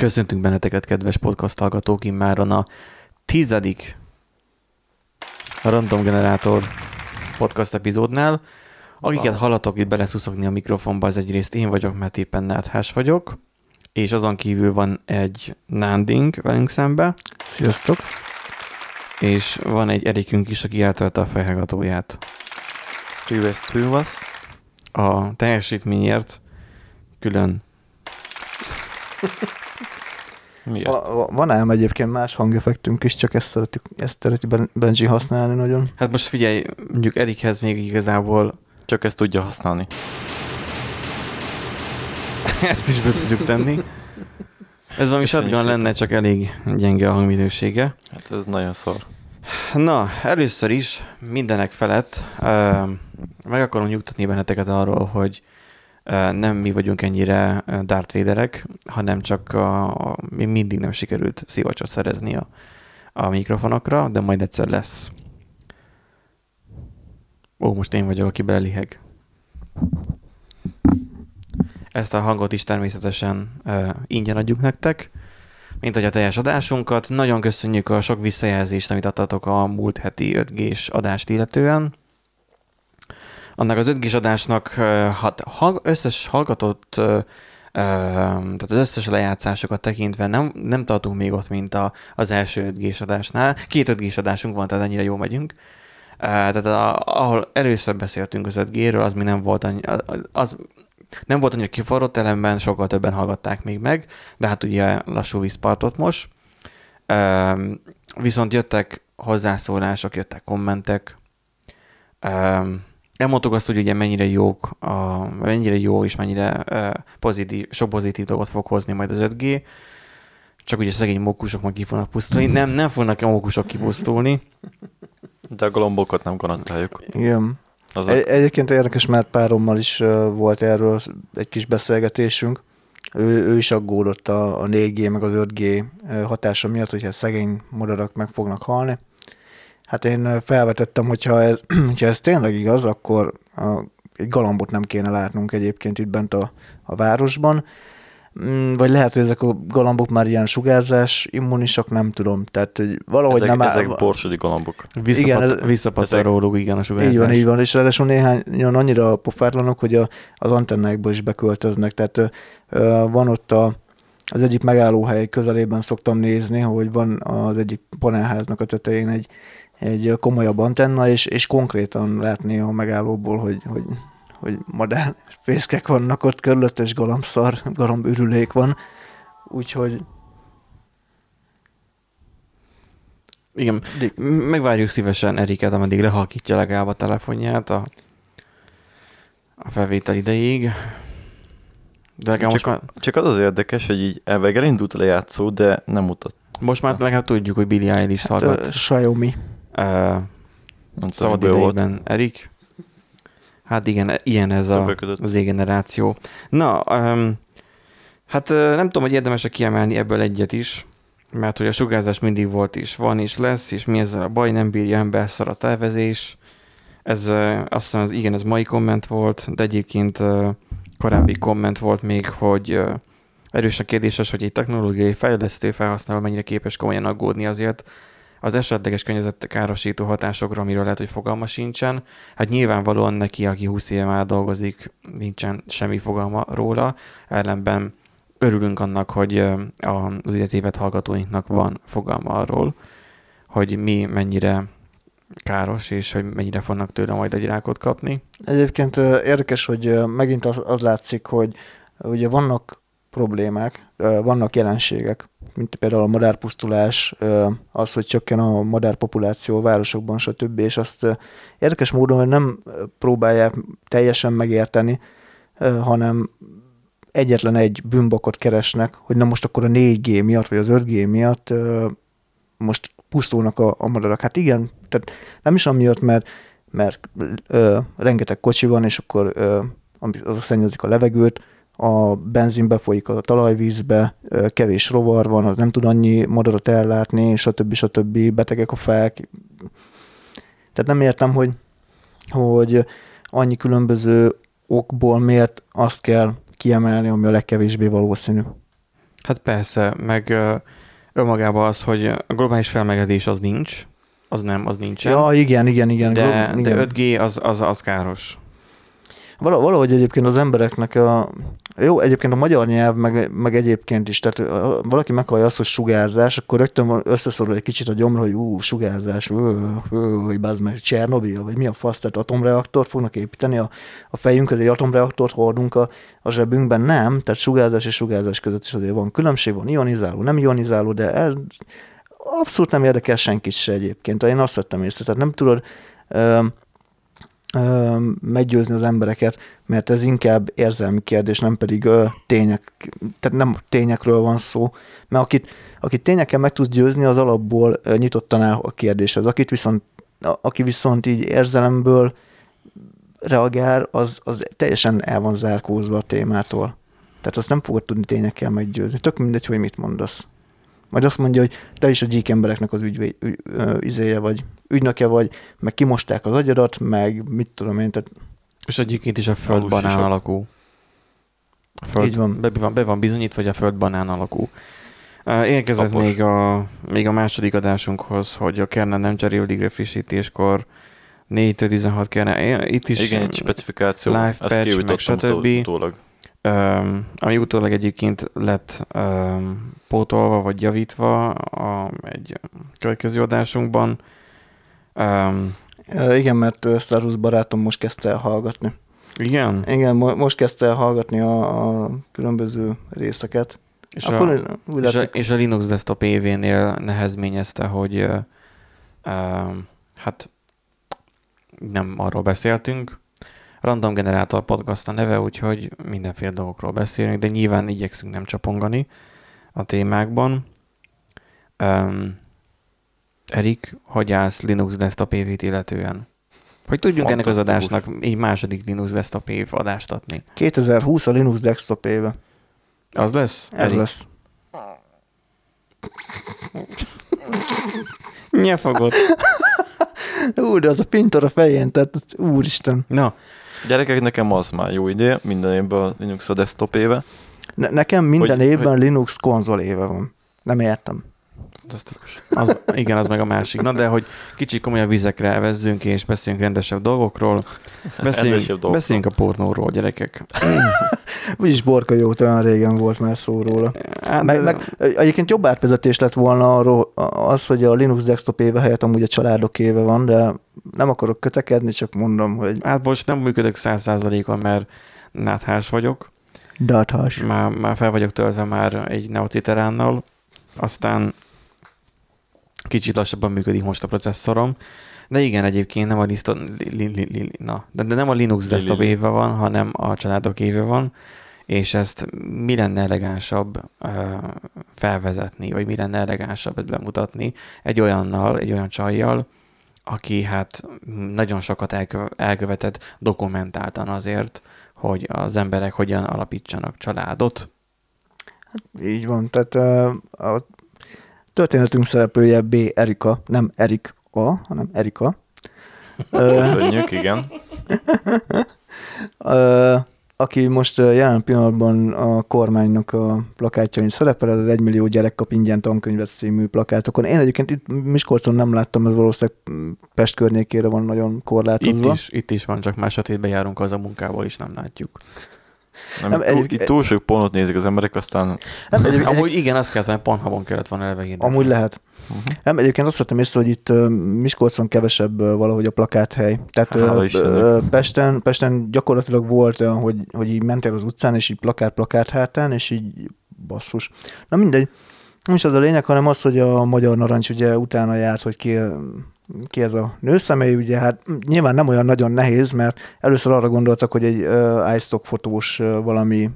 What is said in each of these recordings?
Köszöntünk benneteket, kedves podcast hallgatók, immáron a tizedik Random Generator podcast epizódnál. Akiket hallatok itt beleszuszogni a mikrofonba, az egyrészt én vagyok, mert éppen náthás vagyok, és azon kívül van egy Nánding velünk szembe. Sziasztok! És van egy Erikünk is, aki eltölte a fejhallgatóját. Tűvesz tűvasz. A teljesítményért külön Miért? Va- Van ám egyébként más hangeffektünk is, csak ezt szeretjük, ezt szereti Ben- Benji használni nagyon. Hát most figyelj, mondjuk Erikhez még igazából Csak ezt tudja használni. ezt is be tudjuk tenni. Ez valami shotgun lenne, csak elég gyenge a hangminősége. Hát ez nagyon szar. Na, először is mindenek felett ö, meg akarom nyugtatni benneteket arról, hogy nem mi vagyunk ennyire Darth Vaderek, hanem csak a, a, mi mindig nem sikerült szivacsot szerezni a, a mikrofonokra, de majd egyszer lesz. Ó, most én vagyok, aki beleliheg. Ezt a hangot is természetesen ö, ingyen adjuk nektek, mint hogy a teljes adásunkat. Nagyon köszönjük a sok visszajelzést, amit adtatok a múlt heti 5G-s adást illetően. Annak az 5G-s adásnak ö, hat, hang, összes hallgatott, tehát az összes lejátszásokat tekintve nem, nem tartunk még ott, mint a, az első 5G-s adásnál. Két 5G-s adásunk van, tehát ennyire jó megyünk. Tehát a, ahol először beszéltünk az 5G-ről, az mi nem volt annyi, az nem volt annyira kiforrott elemben, sokkal többen hallgatták még meg, de hát ugye lassú vízpartot most. Viszont jöttek hozzászólások, jöttek kommentek. Elmondtuk azt, hogy ugye mennyire jók, a, mennyire jó és mennyire pozitív, sok pozitív dolgot fog hozni majd az 5G. Csak ugye szegény mókusok meg ki fognak pusztulni. Nem, nem fognak a mókusok kipusztulni. De a galombokat nem garantáljuk. Igen. Azok, Egy, egyébként érdekes, mert párommal is volt erről egy kis beszélgetésünk. Ő, ő is aggódott a, a 4G meg az 5G ö, hatása miatt, hogyha szegény madarak meg fognak halni. Hát én felvetettem, hogyha ez, hogyha ez tényleg igaz, akkor a, egy galambot nem kéne látnunk egyébként itt bent a, a városban. Mm, Vagy lehet, hogy ezek a galambok már ilyen sugárzás immunisak, nem tudom. Tehát hogy valahogy ezek, nem áll- ezek borsodi galambok. Visszapat, Igen, igen, ez- visszapattan ezek- róluk, igen, a sugárzás. Így van, így van, és ráadásul néhányan annyira pofátlanok, hogy a, az antennákba is beköltöznek, tehát ö, ö, van ott a, az egyik megállóhely közelében szoktam nézni, hogy van az egyik panelháznak a tetején egy, egy komolyabb antenna, és, és konkrétan látni a megállóból, hogy, hogy, hogy madár fészkek vannak ott körülöttes galambszar, galambürülék van, úgyhogy Igen, megvárjuk szívesen Eriket, ameddig lehalkítja legalább a telefonját a, a felvétel ideig. De legalább most Csak, már, csak az az érdekes, hogy így elveg elindult a lejátszó, de nem mutat. most már legalább tudjuk, hogy Billie Eilish hát, hallgat. Xiaomi. Uh, szabad volt. Erik. Hát igen, ilyen ez a, az Z-generáció. Na, um, hát nem tudom, hogy érdemes kiemelni ebből egyet is, mert hogy a sugárzás mindig volt is, van és lesz, és mi ezzel a baj, nem bírja ember szar a tervezés. Ez azt hiszem, az, igen, ez mai komment volt, de egyébként korábbi komment volt még, hogy ö, erősen kérdéses, hogy egy technológiai fejlesztő felhasználó mennyire képes komolyan aggódni azért, az esetleges környezetkárosító hatásokra, amiről lehet, hogy fogalma sincsen. Hát nyilvánvalóan neki, aki 20 éve már dolgozik, nincsen semmi fogalma róla, ellenben örülünk annak, hogy az életévet hallgatóinknak van fogalma arról, hogy mi mennyire káros, és hogy mennyire fognak tőle majd egy rákot kapni. Egyébként érdekes, hogy megint az, az látszik, hogy ugye vannak problémák, vannak jelenségek, mint például a madárpusztulás, az, hogy csökken a madárpopuláció a városokban, stb. És azt érdekes módon hogy nem próbálják teljesen megérteni, hanem egyetlen egy bűnbakot keresnek, hogy na most akkor a 4G miatt, vagy az 5G miatt most pusztulnak a, a madarak. Hát igen, tehát nem is amiatt, mert mert ö, rengeteg kocsi van, és akkor ö, ami- azok szennyezik a levegőt, a benzin befolyik a talajvízbe, kevés rovar van, az nem tud annyi madarat ellátni, stb. stb. betegek a fák. Tehát nem értem, hogy, hogy annyi különböző okból miért azt kell kiemelni, ami a legkevésbé valószínű. Hát persze, meg önmagában az, hogy a globális felmelegedés az nincs, az nem, az nincsen. Ja, igen, igen, igen. de, igen. de 5G az, az, az káros. Vala- Valahogy egyébként az embereknek a... Jó, egyébként a magyar nyelv, meg, meg egyébként is, tehát ha valaki meghallja azt, hogy sugárzás, akkor rögtön összeszorul egy kicsit a gyomra, hogy ú, sugárzás, hogy bazd meg, Csernobil, vagy mi a fasz, tehát atomreaktort fognak építeni a, a fejünkhez, egy atomreaktort hordunk a, a zsebünkben, nem, tehát sugárzás és sugárzás között is azért van különbség, van ionizáló, nem ionizáló, de el, abszolút nem érdekel senkit se egyébként. Én azt vettem észre, tehát nem tudod meggyőzni az embereket, mert ez inkább érzelmi kérdés, nem pedig ö, tények, tehát nem tényekről van szó, mert akit, akit tényekkel meg tudsz győzni, az alapból ö, nyitottan áll a kérdéshez. Akit viszont, aki viszont így érzelemből reagál, az, az teljesen el van zárkózva a témától. Tehát azt nem fogod tudni tényekkel meggyőzni. Tök mindegy, hogy mit mondasz. Majd azt mondja, hogy te is a gyík embereknek az ügyvé, ügy, ö, izéje vagy, ügynöke vagy, meg kimosták az agyadat, meg mit tudom én, tehát És egyébként is a föld Alus banán sisak. alakú. A föld, Így van. Be van, be van bizonyítva, hogy a föld banán alakú. Érkezett Kapos. még a, még a második adásunkhoz, hogy a kernel nem cserélődik refrissítéskor 4-16 kernel. Itt is Igen, egy specifikáció. live patch, meg stb. utó- utólag. Ami utólag egyébként lett pótolva vagy javítva a, egy következő adásunkban. Igen, mert ö, Star Wars barátom most kezdte el hallgatni. igen, Igen, mo- most kezdte el hallgatni a, a különböző részeket. és, Akkor a, úgy és, a, és a Linux Desktop événél nehezményezte, hogy ö, hát nem arról beszéltünk. Random Generator Podcast a neve, úgyhogy mindenféle dolgokról beszélünk, de nyilván igyekszünk nem csapongani a témákban. Um, Erik, hogy állsz Linux Desktop évét illetően? Hogy tudjunk ennek az adásnak egy második Linux Desktop év adást adni? 2020 a Linux desktop éve. Az lesz? Ez lesz. Nyafogott. Ú, de az a pintor a fején, tehát úristen. Na, Gyerekek, nekem az már jó ide, minden évben a Linux a desktop éve. Ne- nekem minden Hogy- évben Linux konzol éve van. Nem értem. Fantasztikus. Az, igen, az meg a másik. Na, de hogy kicsit komolyabb vizekre vezzünk és beszéljünk rendesebb dolgokról. Rendesebb Beszéljünk, dolgokról. beszéljünk a pornóról, gyerekek. Úgyis Borka jó, olyan régen volt már szó róla. Hát, Meg, meg egyébként jobb átvezetés lett volna arról az, hogy a Linux desktop éve helyett amúgy a családok éve van, de nem akarok kötekedni, csak mondom, hogy hát most nem működök száz százalékon, mert náthás vagyok. dathas. Már, már fel vagyok töltve már egy neociteránnal. Aztán kicsit lassabban működik most a processzorom. De igen, egyébként nem a, liszto, li, li, li, li, na, de, de nem a Linux Li- desktop éve van, hanem a családok éve van, és ezt mi lenne elegánsabb uh, felvezetni, vagy mi lenne elegánsabb bemutatni egy olyannal, egy olyan csajjal, aki hát nagyon sokat elkö- elkövetett dokumentáltan azért, hogy az emberek hogyan alapítsanak családot. Így van, tehát ö, a történetünk szereplője B. Erika, nem Erik A, hanem Erika. Köszönjük, igen. aki most jelen pillanatban a kormánynak a plakátjain szerepel, az egymillió gyerek kap ingyen tankönyvet című plakátokon. Én egyébként itt Miskolcon nem láttam, ez valószínűleg Pest környékére van nagyon Itt korlátozva. is, itt is van, csak sötétbe járunk az a munkából is nem látjuk. Nem, Nem, túl, egy- túl sok pornót nézik az emberek, aztán Nem, egyébként, Amúgy igen, azt kellett, hogy Pornhubon kellett volna eleve amúgy lehet. uh-huh. Nem, egyébként azt vettem észre, hogy itt Miskolcon kevesebb valahogy a plakáthely. Tehát Hála Istennek. ö, Pesten, Pesten gyakorlatilag volt olyan, hogy, hogy így mentél az utcán, és így plakát-plakát hátán, és így basszus. Na mindegy. Nem is az a lényeg, hanem az, hogy a Magyar Narancs ugye utána járt, hogy ki, ki ez a nőszemély, ugye hát nyilván nem olyan nagyon nehéz, mert először arra gondoltak, hogy egy uh, iStock fotós uh, valami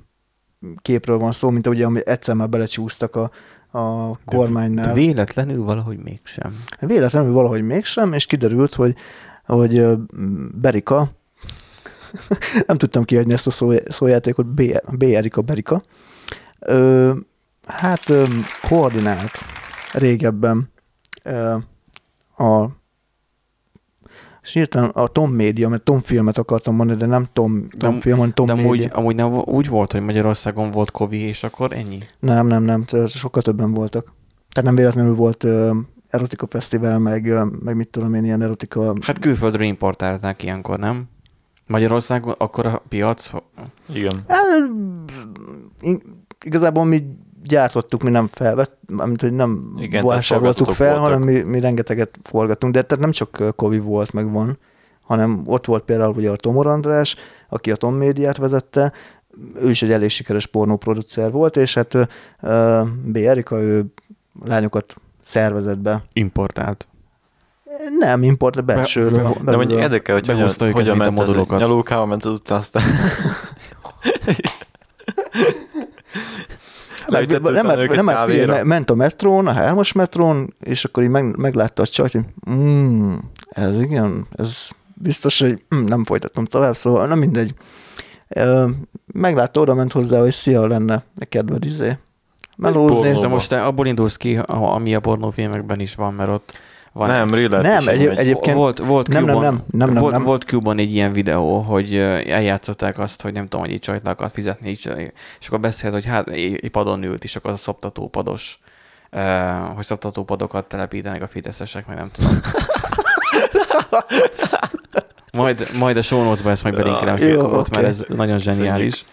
képről van szó, mint ugye, ami egyszer már belecsúsztak a, a kormánynál. De véletlenül valahogy mégsem. Véletlenül valahogy mégsem, és kiderült, hogy, hogy ö, Berika, nem tudtam kiadni ezt a szó, szójátékot, B, B. Erika Berika, ö, hát ö, koordinált régebben ö, a És hirtelen a Tom Média, mert Tom filmet akartam mondani, de nem Tom, Tom De- film, hanem Tom De Média. amúgy, amúgy nem, úgy volt, hogy Magyarországon volt Kovi, és akkor ennyi. Nem, nem, nem, sokkal többen voltak. Tehát nem véletlenül volt ö, erotika fesztivál, meg, ö, meg mit tudom én, ilyen erotika... Hát külföldről importálták ilyenkor, nem? Magyarországon akkor a piac... Igen. Hát, in- igazából mi gyártottuk, mi nem felvett, mint hogy nem Igen, vásároltuk fel, voltak. hanem mi, mi rengeteget forgatunk. De tehát nem csak Kovi volt, meg van, hanem ott volt például ugye a Tomor András, aki a Tom médiát vezette, ő is egy elég sikeres pornóproducer volt, és hát ö, B. Erika, ő lányokat szervezett be. Importált. Nem import, de belső. Be- be-. De mondjuk érdekel, hogy hogyan, hogyan a ment egy modulokat. nyalókával ment az utcán, aztán Nem, nem, nem, nem, kávéra. figyelj, ment a metrón, a hármas metrón, és akkor így meg, meglátta a csajt, hogy mm, ez igen, ez biztos, hogy mm, nem folytatom tovább, szóval nem mindegy. Meglátta, oda ment hozzá, hogy szia, lenne kedved izé. Melózni. De most te abból indulsz ki, a- ami a pornófilmekben is van, mert ott van nem, real life Nem, egy- egyébként- volt, volt nem, nem, Q-ban- nem, nem, nem, volt, nem. volt Q-ban egy ilyen videó, hogy eljátszották azt, hogy nem tudom, hogy így csajt akart fizetni, így, és akkor beszélt, hogy hát egy padon ült, és akkor az a szoptatópados, ö, hogy szoptatópadokat telepítenek a fideszesek, meg nem tudom. majd, majd a show ezt meg belinkelem, Jó, ja, ott, mert oké. ez nagyon zseniális.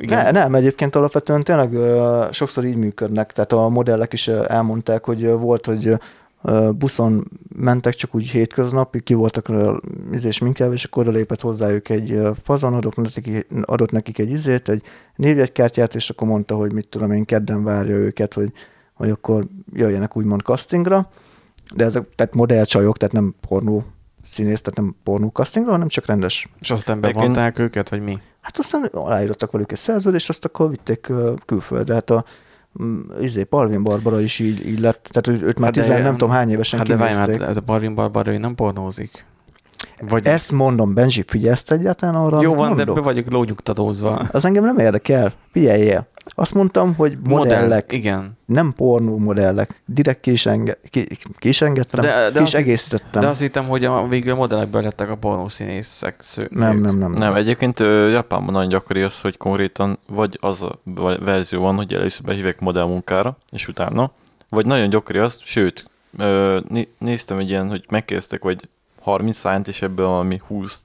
Ne, nem, egyébként alapvetően tényleg ö, sokszor így működnek, tehát a modellek is elmondták, hogy volt, hogy buszon mentek csak úgy hétköznap, ki voltak ö, izés minkelve, és akkor lépett hozzájuk egy fazon, adott nekik, adott nekik egy izét, egy névjegykártyát, és akkor mondta, hogy mit tudom én, kedden várja őket, hogy, hogy akkor jöjjenek úgymond castingra, de ezek tehát modellcsajok, tehát nem pornó színész, tehát nem pornó castingra, hanem csak rendes És aztán bevonták őket, vagy mi? Hát aztán aláírtak velük egy szerződést, azt akkor vitték külföldre. Hát a izé, Palvin Barbara is így, így lett, tehát őt már Hát de- tizen, nem tudom hány évesen Hát de várj, kinézték. ez a Barvin Barbara, ő nem pornózik. Vagy Ezt mondom, Benji, figyelsz egyáltalán arra, Jó van, de mondok? be vagyok lónyugtatózva. Az engem nem érdekel. Figyeljél. Azt mondtam, hogy modellek, igen. nem pornó modellek. Direkt ki is, enge, ki, ki is engedtem, De- de azt- egészítettem. De azt hittem, hogy a végül a modellekből lettek a pornószínészek. Sző, nem, nem, nem, Nem, egyébként Japánban nagyon gyakori az, hogy konkrétan vagy az a vagy verzió van, hogy először behívják modell munkára, és utána, vagy nagyon gyakori az, sőt, néztem egy ilyen, hogy megkérdeztek, hogy 30 szánt, és ebből valami 20,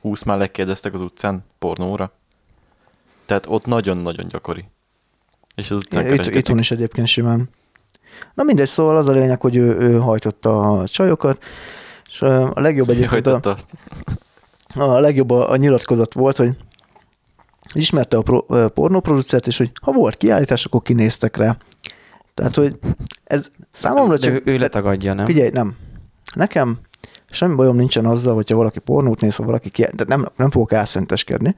20 már lekérdeztek az utcán pornóra. Tehát ott nagyon-nagyon gyakori. És az utcán Itt, itthon is egyébként simán. Na mindegy, szóval az a lényeg, hogy ő, ő hajtotta a csajokat, és a legjobb egyébként a, Hajtotta. a legjobb a, a nyilatkozat volt, hogy ismerte a pro, ö, pornóproducert, és hogy ha volt kiállítás, akkor kinéztek rá. Tehát, hogy ez számomra De csak... ő, ő letagadja, nem? Figyelj, nem. Nekem semmi bajom nincsen azzal, hogyha valaki pornót néz, ha valaki ki, de nem, nem fogok álszenteskedni.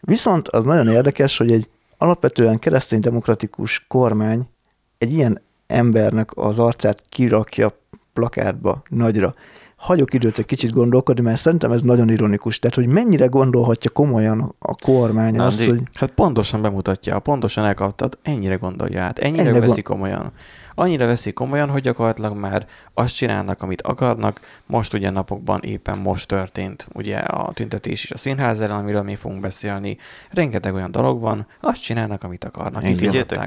Viszont az nagyon érdekes, hogy egy alapvetően keresztény-demokratikus kormány egy ilyen embernek az arcát kirakja plakátba nagyra. Hagyok időt egy kicsit gondolkodni, mert szerintem ez nagyon ironikus. Tehát, hogy mennyire gondolhatja komolyan a- kormány Na, azt, hogy Hát pontosan bemutatja, pontosan elkaptad, ennyire gondolja át, ennyire, Ennyire veszi gond- komolyan. Annyira veszi komolyan, hogy gyakorlatilag már azt csinálnak, amit akarnak. Most ugye napokban éppen most történt ugye a tüntetés is a színház ellen, amiről mi fogunk beszélni. Rengeteg olyan dolog van, azt csinálnak, amit akarnak. Így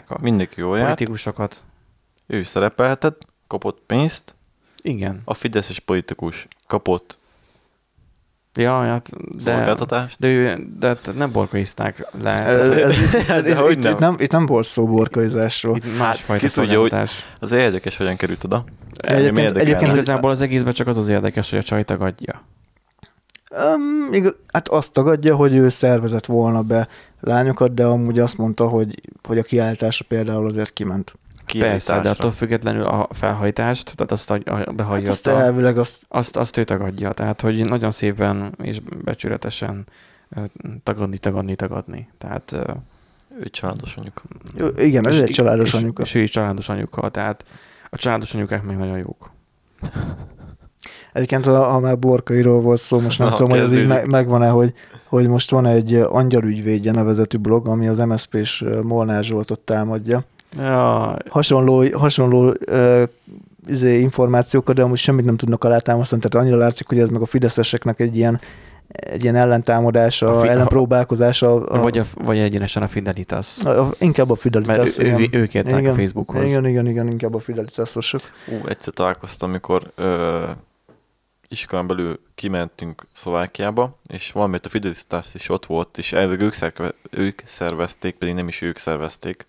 a mindenki jól politikusokat. ő szerepelhetett, kapott pénzt, Igen. a fideszes politikus kapott Ja, hát, de, de, ő, de hát nem borkaizták le. De itt, nem? itt, nem, itt nem volt szó borkaizásról. itt másfajta ki tudja, hogy-. Az érdekes, hogyan került oda. Egyébként- érdekelne. egyébként- Igazából az egészben csak az az érdekes, hogy a csaj tagadja. Um, igaz, hát azt tagadja, hogy ő szervezett volna be lányokat, de amúgy azt mondta, hogy, hogy a kiállításra például azért kiment. Persze, de attól függetlenül a felhajtást, tehát azt, a- Hát behagyja, azt hát elvileg azt, azt, azt ő tagadja. Tehát, hogy nagyon szépen és becsületesen tagadni, tagadni, tagadni. Tehát, Ő családos anyuka. Jó, igen, ez és- egy családos és, anyuka. És ő is családos anyuka, tehát a családos anyukák még nagyon jók. Egyébként, ha, már borkairól volt szó, most nem Na, tudom, hogy ez így me- megvan-e, hogy, hogy most van egy angyalügyvédje nevezetű blog, ami az MSZP-s Molnár Zsoltot támadja. Ja, Hasonló, hasonló ö, izé, információkat, de amúgy semmit nem tudnak alátámasztani, tehát annyira látszik, hogy ez meg a fideszeseknek egy ilyen, egy ilyen ellentámadása, A fi- ellenpróbálkozása. A, Vagy, a, vagy egyenesen a Fidelitas. a, a, inkább a Fidelitas. Mert ő, ő, igen. ők értek Igen, a Facebookhoz. Igen, igen, igen, inkább a Fidelitasosok. Ú, egyszer találkoztam, amikor ö, iskolán belül kimentünk Szlovákiába, és valamit a Fidelitas is ott volt, és elvég ők, szerve, ők szervezték, pedig nem is ők szervezték.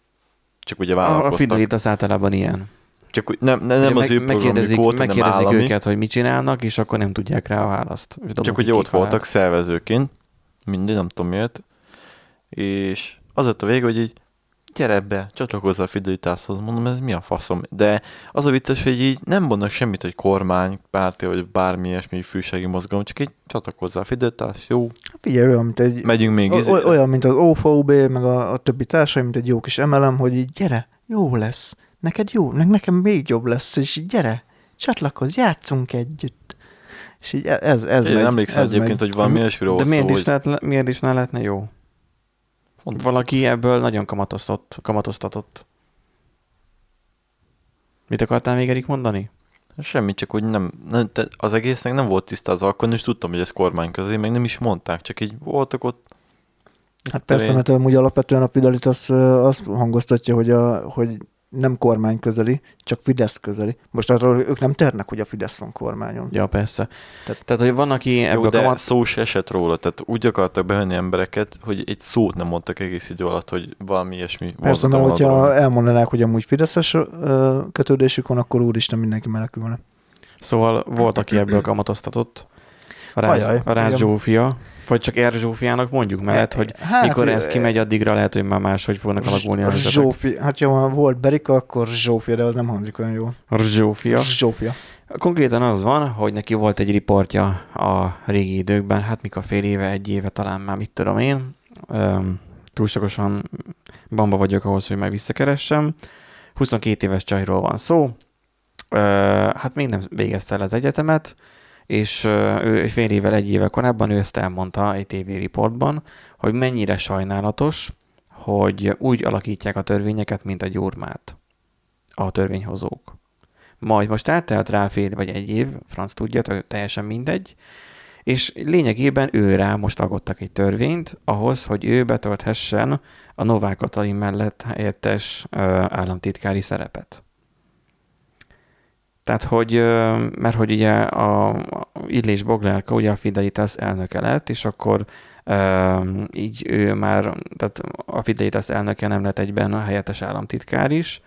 Csak ugye A, a vállalkoztak. Fidelitas általában ilyen. Csak nem, nem, nem Meg- az ő programjuk megkérdezik, volt, hanem megkérdezik állami. őket, hogy mit csinálnak, és akkor nem tudják rá a választ. És Csak ugye ott voltak szervezőként, mindig, nem tudom miért, és az lett a vége, hogy így gyere be, csatlakozz a Fidelitáshoz, mondom, ez mi a faszom. De az a vicces, hogy így nem mondnak semmit, hogy kormány, párti, vagy bármi ilyesmi fűsági mozgalom, csak így csatlakozz a Fidelitás, jó, Figyelj, olyan, mint egy, megyünk még. o- olyan, mint az OVB, meg a, a többi társai, mint egy jó kis emelem, hogy így gyere, jó lesz. Neked jó, ne, nekem még jobb lesz, és így gyere, csatlakozz, játszunk együtt. És így e- ez, ez Én megy. emlékszem ez egyébként, megy. hogy valami olyasmiről De volt miért szó, is, hogy lehet, miért is ne lehetne jó? Fontos. Valaki ebből nagyon kamatoztat, kamatoztatott. Mit akartál még Erik mondani? semmi, csak úgy nem, nem az egésznek nem volt tisztázva, akkor nem is tudtam, hogy ez kormány közé, meg nem is mondták, csak így voltak ott. Hát persze, Én- mert amúgy alapvetően a Fidelitas azt hangoztatja, hogy, a, hogy nem kormány közeli, csak Fidesz közeli. Most arról ők nem ternek, hogy a Fidesz van kormányon. Ja, persze. Tehát- Tehát, hogy van, aki Jó, ebből de kamat... szó se esett róla, tehát úgy akartak bevenni embereket, hogy egy szót nem mondtak egész idő alatt, hogy valami ilyesmi Persze, mert a hogyha dolognak. elmondanák, hogy amúgy Fideszes kötődésük van, akkor úristen mindenki menekülne. Szóval volt, aki ebből kamatoztatott. A Ráz, Ajaj, a igen. Zsófia. Vagy csak R. Zsófiának mondjuk, mert hogy hát, mikor ez kimegy, addigra lehet, hogy már máshogy fognak alakulni a helyzetek. Zsófi, hát ha volt Berika, akkor Zsófia, de az nem hangzik olyan jól. Zsófia. Zsófia. Konkrétan az van, hogy neki volt egy riportja a régi időkben, hát mikor fél éve, egy éve, talán már mit tudom én. Um, túlságosan bamba vagyok ahhoz, hogy meg visszakeressem. 22 éves csajról van szó. Hát még nem végezte el az egyetemet, és ő fél évvel, egy éve korábban ő ezt elmondta egy TV riportban, hogy mennyire sajnálatos, hogy úgy alakítják a törvényeket, mint a gyurmát a törvényhozók. Majd most eltelt rá fél vagy egy év, franc tudja, teljesen mindegy, és lényegében ő rá most alkottak egy törvényt ahhoz, hogy ő betölthessen a Novák Katalin mellett helyettes államtitkári szerepet. Tehát, hogy, mert hogy ugye a, Illés Boglárka ugye a Fidelitas elnöke lett, és akkor így ő már, tehát a Fidelitas elnöke nem lett egyben a helyettes államtitkár is,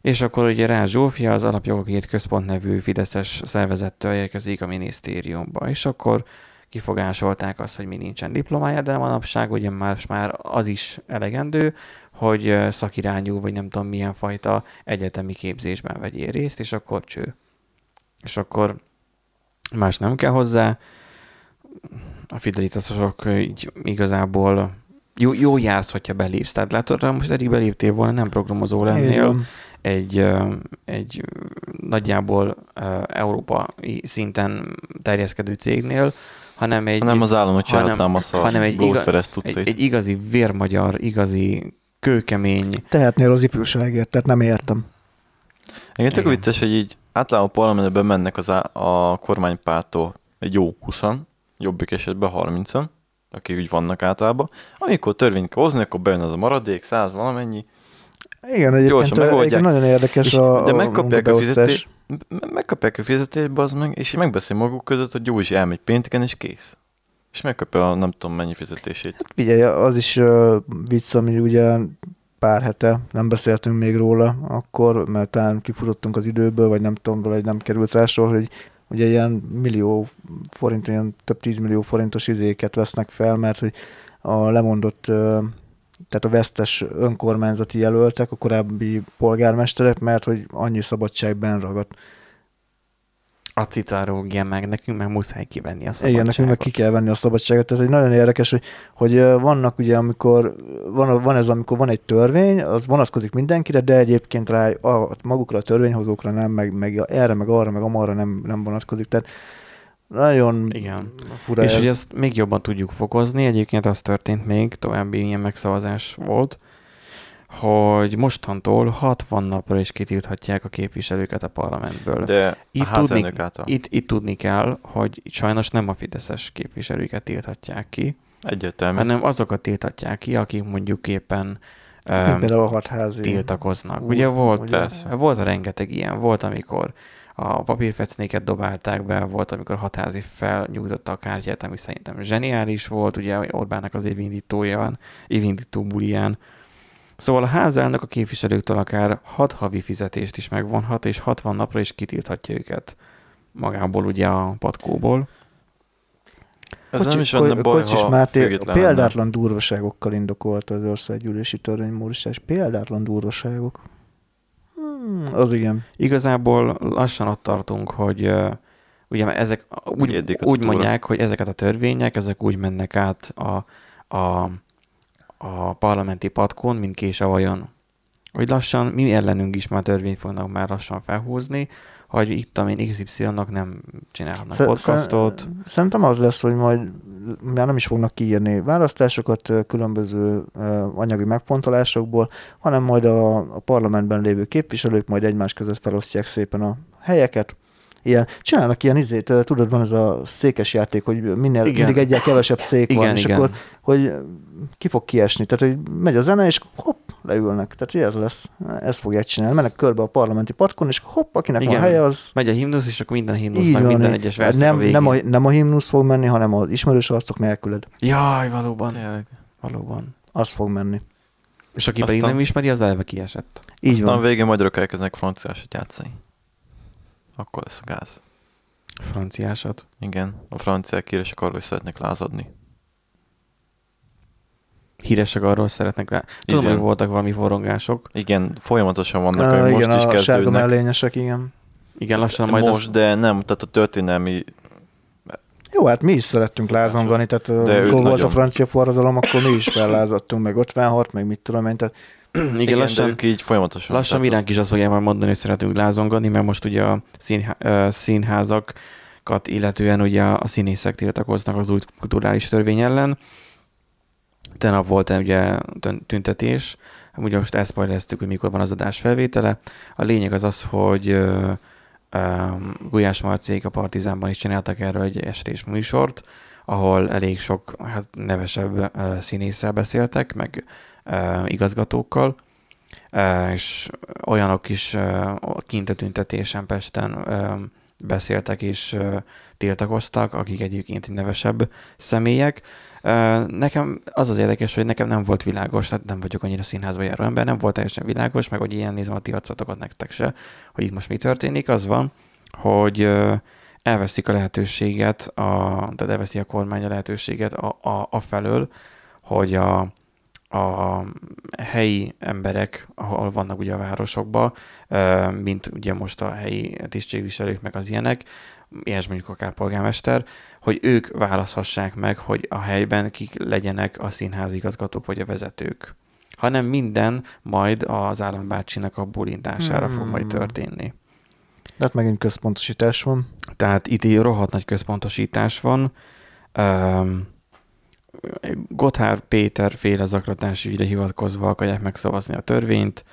és akkor ugye Rá Zsófia az Alapjogokért Központ nevű Fideszes szervezettől érkezik a minisztériumba, és akkor kifogásolták azt, hogy mi nincsen diplomája, de manapság ugye más már az is elegendő, hogy szakirányú, vagy nem tudom milyen fajta egyetemi képzésben vegyél részt, és akkor cső. És akkor más nem kell hozzá. A fidelitasosok így igazából jó, jó jársz, hogyha belépsz. Tehát látod, ha most eddig beléptél volna, nem programozó lennél, egy, egy nagyjából európai szinten terjeszkedő cégnél, hanem egy, Nem az államot hanem- csináltam a hanem egy iga- egy, egy igazi vérmagyar, igazi kőkemény, Tehetnél az ifjúságért, tehát nem értem. Igen, tök Igen. vicces, hogy így általában a parlamentben mennek az á- a kormánypártól egy jó 20 jobbik esetben 30 akik úgy vannak általában. Amikor törvényt kell hozni, akkor bejön az a maradék, 100 valamennyi, Igen, egyébként, egyébként nagyon érdekes És- a, de a megkapják a fizetést, me- megkapják a fizetést, az meg, és megbeszél maguk között, hogy Józsi elmegy pénteken, és kész. És megkapja a nem tudom mennyi fizetését. Hát figyelj, az is uh, vicc, ami ugye pár hete nem beszéltünk még róla, akkor, mert talán kifutottunk az időből, vagy nem tudom, valahogy nem került rá sor, hogy ugye ilyen millió forint, ilyen több tízmillió forintos izéket vesznek fel, mert hogy a lemondott, tehát a vesztes önkormányzati jelöltek, a korábbi polgármesterek, mert hogy annyi szabadságban ragadt. A cicárógja meg, nekünk meg muszáj kivenni a szabadságot. Igen, nekünk meg ki kell venni a szabadságot. Tehát egy nagyon érdekes, hogy, hogy vannak ugye, amikor van, van ez, amikor van egy törvény, az vonatkozik mindenkire, de egyébként rá a, magukra a törvényhozókra nem, meg, meg erre, meg arra, meg amarra nem, nem vonatkozik. Tehát nagyon Igen. fura És ez. hogy ezt még jobban tudjuk fokozni, egyébként az történt még, további ilyen megszavazás volt, hogy mostantól 60 napra is kitilthatják a képviselőket a parlamentből. De Itt a tudni, által. itt, itt tudni kell, hogy sajnos nem a fideszes képviselőket tilthatják ki, Egyértelmű. hanem azokat tilthatják ki, akik mondjuk éppen um, például a hatházi. tiltakoznak. Úgy, Ugye volt, ugye? Persze. volt a rengeteg ilyen, volt, amikor a papírfecnéket dobálták be, volt, amikor hatázi felnyújtotta a kártyát, ami szerintem zseniális volt, ugye Orbánnak az évindítóján, évindító buliján. Szóval a házelnök a képviselőktől akár 6 havi fizetést is megvonhat, és 60 napra is kitilthatja őket magából ugye a patkóból. Ez nem is lenne baj, Kocsis ha Máté független lenne. példátlan durvaságokkal indokolta az országgyűlési törvénymódosítás. Példátlan durvaságok. Hmm, az igen. Igazából lassan ott tartunk, hogy ugye ezek úgy, úgy mondják, hogy ezeket a törvények, ezek úgy mennek át a, a, a parlamenti patkón, mint kés a vajon. Hogy lassan mi ellenünk is már törvényt fognak már lassan felhúzni, hogy itt, amin XY-nak nem csinálhatnak Sze- podcastot. sze- Szerintem az lesz, hogy majd már nem is fognak kiírni választásokat különböző anyagi megfontolásokból, hanem majd a, a parlamentben lévő képviselők majd egymás között felosztják szépen a helyeket. Ilyen, csinálnak ilyen izét, tudod, van ez a székes játék, hogy minél, Igen. mindig egyel kevesebb szék van, Igen, és igen. akkor, hogy ki fog kiesni, tehát, hogy megy a zene, és hopp, leülnek. Tehát, ez lesz, ezt fogják csinálni. Mennek körbe a parlamenti parkon, és hopp, akinek Igen. van helye, az Megy a himnusz, és akkor minden így himnusznak van. minden így- egyes verszak nem, a végén. nem, a, nem a himnusz fog menni, hanem az ismerős arcok nélküled. Jaj, valóban. Tényleg. Valóban. Az fog menni. És aki pedig Aztán- nem ismeri, az eleve kiesett. Így Aztán van. végén magyarok elkezdenek franciásot játszani. Akkor lesz a gáz. Franciásat. Igen, a franciák híresek arról, hogy szeretnek lázadni. Híresek arról szeretnek rá. Tudom, Igen. hogy voltak valami forrongások. Igen, folyamatosan vannak, Uh, hogy igen, most is a sárga mellényesek, igen. Igen, lassan majd most, az... de nem, tehát a történelmi Jó, hát mi is szerettünk lázongani, tehát De amikor volt nagyon. a francia forradalom, akkor mi is fellázadtunk, meg 56, meg mit tudom én, tehát Igen, igen, lassan, ők így folyamatosan. lassan miránk is azt fogják majd mondani, hogy szeretünk lázongani, mert most ugye a színhá, színházakat illetően ugye a színészek tiltakoznak az új kulturális törvény ellen. Tegnap volt ugye tün- tüntetés, ugye most elszpoilereztük, hogy mikor van az adás felvétele. A lényeg az az, hogy ö, ö, Gulyás Marcék a Partizánban is csináltak erről egy estés műsort, ahol elég sok hát nevesebb ö, színésszel beszéltek, meg igazgatókkal, és olyanok is kint a tüntetésen Pesten beszéltek és tiltakoztak, akik egyébként nevesebb személyek. Nekem az az érdekes, hogy nekem nem volt világos, tehát nem vagyok annyira színházba járó ember, nem volt teljesen világos, meg hogy ilyen nézem a ti nektek se, hogy itt most mi történik, az van, hogy elveszik a lehetőséget, a, tehát elveszi a kormány a lehetőséget a, a, a felől, hogy a, a helyi emberek, ahol vannak ugye a városokban, mint ugye most a helyi tisztségviselők, meg az ilyenek, ilyes mondjuk akár polgármester, hogy ők választhassák meg, hogy a helyben kik legyenek a színházigazgatók vagy a vezetők. Hanem minden majd az állambácsinak a bulintására fog majd Hmm. történni. de hát megint központosítás van. Tehát itt így rohadt nagy központosítás van. Um, Gotthard Péter féle zaklatási ügyre hivatkozva akarják megszavazni a törvényt,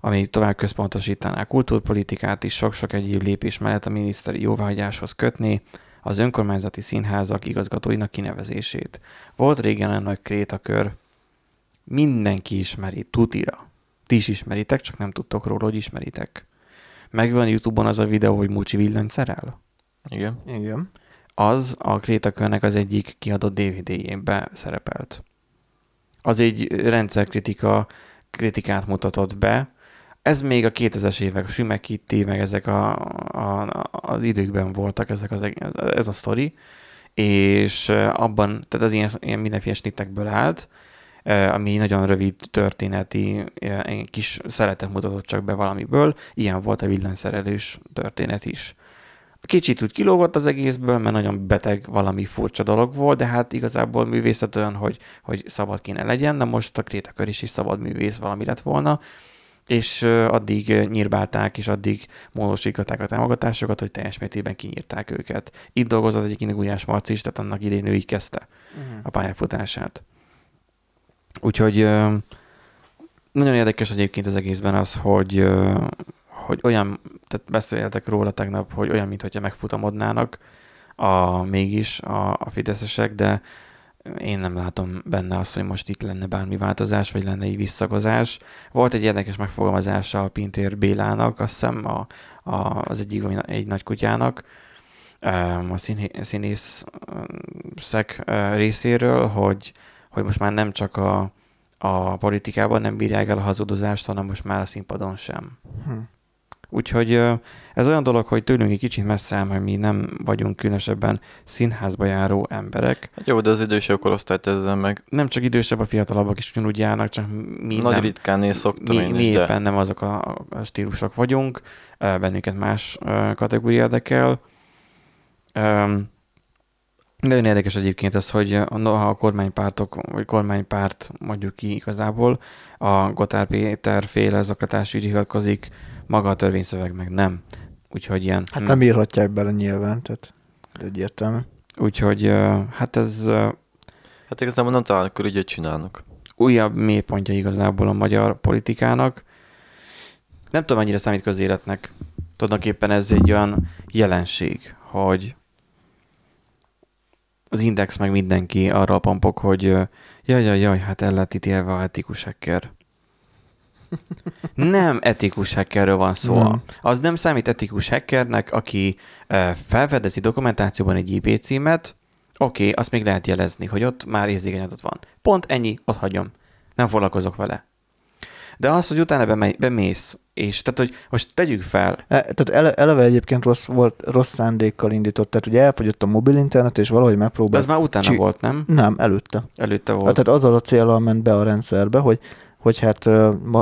ami tovább központosítaná a kultúrpolitikát is sok-sok egyéb lépés mellett a miniszteri jóváhagyáshoz kötni az önkormányzati színházak igazgatóinak kinevezését. Volt régen olyan nagy krétakör, mindenki ismeri, tutira. Ti is ismeritek, csak nem tudtok róla, hogy ismeritek. Megvan YouTube-on az a videó, hogy Mucsi villany szerel? Igen. Igen. Az a Krétakörnek az egyik kiadott DVD-jében szerepelt. Az egy rendszerkritika kritikát mutatott be. Ez még a 2000-es évek, a Sümekitti, meg ezek a, a, az időkben voltak ezek az, ez a sztori, és abban, tehát az ilyen, ilyen mindenféle snittekből állt, ami nagyon rövid történeti kis szeretet mutatott csak be valamiből. Ilyen volt a villanyszerelős történet is. Kicsit úgy kilógott az egészből, mert nagyon beteg valami furcsa dolog volt, de hát igazából művészet olyan, hogy, hogy szabad kéne legyen, de most a Krétakör is is szabad művész valami lett volna, és addig nyírbálták, és addig módosították a támogatásokat, hogy teljes mértékben kinyírták őket. Itt dolgozott egyébként Gulyás Marci is, tehát annak idén ő így kezdte a pályafutását. Úgyhogy nagyon érdekes egyébként az egészben az, hogy, hogy olyan, tehát beszéltek róla tegnap, hogy olyan, mintha megfutamodnának a, mégis a, a fideszesek, de én nem látom benne azt, hogy most itt lenne bármi változás, vagy lenne egy visszagozás. Volt egy érdekes megfogalmazása a Pintér Bélának, azt hiszem a, a, az egyik egy nagy kutyának, a színészek részéről, hogy, hogy most már nem csak a, a politikában nem bírják el a hazudozást, hanem most már a színpadon sem. Hm. Úgyhogy ez olyan dolog, hogy tőlünk egy kicsit messze áll, mert mi nem vagyunk különösebben színházba járó emberek. Hát jó, de az idősebb korosztályt ezzel meg. Nem csak idősebb, a fiatalabbak is ugyanúgy járnak, csak mi Nagy nem. ritkán én szoktam mi, én mi is, de- éppen nem azok a, stílusok vagyunk, bennünket más kategória érdekel. Nagyon érdekes egyébként az, hogy noha a kormánypártok, vagy kormánypárt mondjuk ki igazából, a Gotár Péter féle zaklatásügy hivatkozik, maga a törvényszöveg meg nem. Úgyhogy ilyen... Hát nem írhatják bele nyilván, tehát egyértelmű. Úgyhogy hát ez Hát igazából nem találnak ügyet csinálnak. újabb mélypontja igazából a magyar politikának. Nem tudom, mennyire számít közéletnek. Tulajdonképpen ez egy olyan jelenség, hogy az Index meg mindenki arra a pampok, hogy jaj, jaj, jaj, hát el lett ítélve a etikus hacker. Nem etikus hackerről van szó. Nem. Az nem számít etikus hackernek, aki felfedezi dokumentációban egy IP címet, oké, okay, azt még lehet jelezni, hogy ott már érzékeny adat van. Pont ennyi, ott hagyom. Nem foglalkozok vele. De az, hogy utána bemegy, bemész, és tehát, hogy most tegyük fel, E, tehát ele, eleve egyébként rossz, volt, rossz szándékkal indított, tehát ugye elfogyott a mobil internet, és valahogy de megpróbált. ez már utána Csi- volt, nem? Nem, előtte. Előtte volt. Hát, tehát azzal a célral ment be a rendszerbe, hogy, hogy hát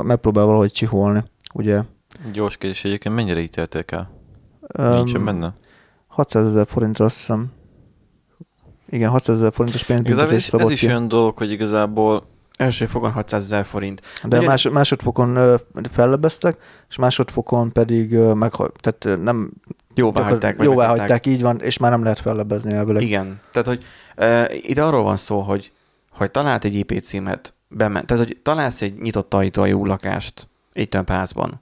megpróbál valahogy csiholni. Ugye Gyors kérdés egyébként mennyire ítélték el? Öm, Nincsen benne? 600 ezer forintra azt hiszem. Igen, 600 ezer forintos pénzbüntetés ez, ez szabott is ki. olyan dolog, hogy igazából Első fogon 600 ezer forint. De Nagyon- más, másodfokon fellebeztek, és másodfokon pedig meg, tehát nem Jóvá hagyták. jóvá hagyták, így van, és már nem lehet fellebezni elvileg. Igen. Tehát, hogy uh, itt arról van szó, hogy, hogy talált egy IP címet, bement. Tehát, hogy találsz egy nyitott ajtójú lakást egy több házban.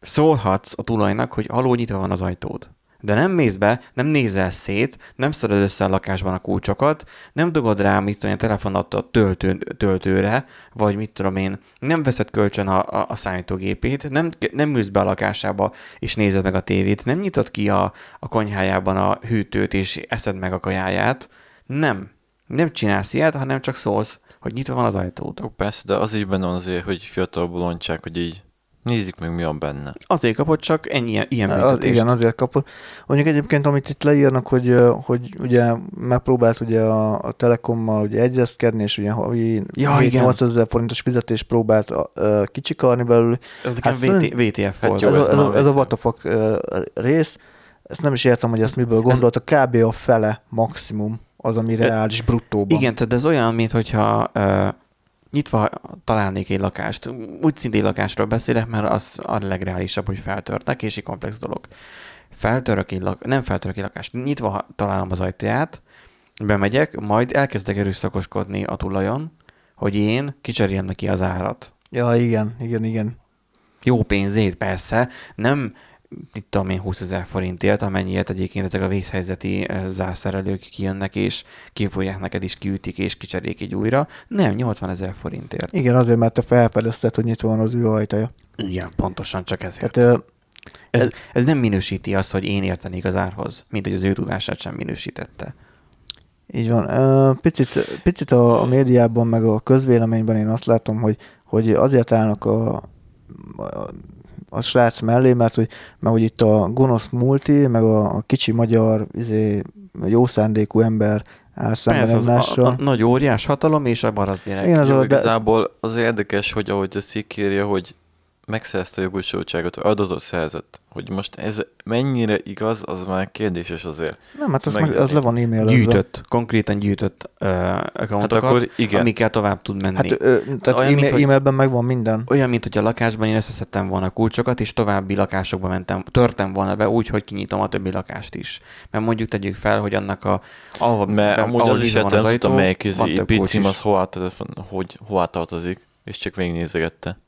Szólhatsz a tulajnak, hogy aló nyitva van az ajtód. De nem mész be, nem nézel szét, nem szeded össze a lakásban a kulcsokat, nem dugod rá, mit tudom, a telefonat a töltő, töltőre, vagy mit tudom én, nem veszed kölcsön a, a, a számítógépét, nem, nem ülsz be a lakásába, és nézed meg a tévét, nem nyitod ki a, a konyhájában a hűtőt, és eszed meg a kajáját. Nem. Nem csinálsz ilyet, hanem csak szólsz, hogy nyitva van az ajtód. Jó, persze, de az is benne van azért, hogy fiatal bolondság, hogy így nézzük meg, mi van benne. Azért kapod csak ennyi ilyen, ilyen Az, igen, azért kapott. Mondjuk egyébként, amit itt leírnak, hogy, hogy ugye megpróbált ugye a, a Telekommal ugye egyezkedni, és ugye havi Ja, igen. 800 ezer forintos fizetést próbált ö, kicsikarni belőle. Ez Hát VT, szerint- VTF Hát volt. jó, ez, ez a, ez, a, a ö, rész, ezt nem is értem, hogy ezt miből gondolta, kb. a fele maximum az, ami reális bruttóban. Igen, tehát ez olyan, mintha uh, nyitva találnék egy lakást. Úgy szintén lakásról beszélek, mert az a legreálisabb, hogy feltörnek, és egy komplex dolog. Feltörök egy lak- nem feltörök egy lakást, nyitva találom az ajtaját, bemegyek, majd elkezdek erőszakoskodni a tulajon, hogy én kicseréljem neki az árat. Ja, igen, igen, igen. Jó pénzét persze, nem mit tudom én, 20 ezer forintért, amennyiért egyébként ezek a vészhelyzeti eh, zárszerelők kijönnek, és kifújják neked is, kiütik, és kicserélik egy újra. Nem, 80 ezer forintért. Igen, azért, mert te felfedezted, hogy nyitva van az ő ajtaja. Igen, pontosan csak ezért. Tehát ö, ez, ez nem minősíti azt, hogy én értenék az árhoz, mint hogy az ő tudását sem minősítette. Így van. Ö, Picit, picit a, a médiában, meg a közvéleményben én azt látom, hogy, hogy azért állnak a, a, a srác mellé, mert hogy, mert hogy itt a gonosz multi, meg a, a kicsi magyar izé, jó szándékú ember áll szemben Persze, az a, a, nagy óriás hatalom és a barasz gyerek. Igen, az Jó, a, de, igazából az érdekes, hogy ahogy a cikk írja, hogy megszerezte a jogosultságot, vagy adatot szerzett. Hogy most ez mennyire igaz, az már kérdéses azért. nem, hát az, meg, az le van e-mailezve. Gyűjtött, konkrétan gyűjtött uh, Hát accountokat, akkor igen. amikkel tovább tud menni. Hát ö, tehát Olyan, mint, e-mail, hogy- e-mailben megvan minden. Olyan, mint hogy a lakásban én összeszedtem volna a kulcsokat, és további lakásokba mentem, törtem volna be úgy, hogy kinyitom a többi lakást is. Mert mondjuk tegyük fel, hogy annak a, ahova, Mert be, amúgy ahol az is nyitva hát van az ajtó, tudom, melyik van kulcs PC-m is. az hová, telefon, hogy, hová tartozik. és csak végignézegette.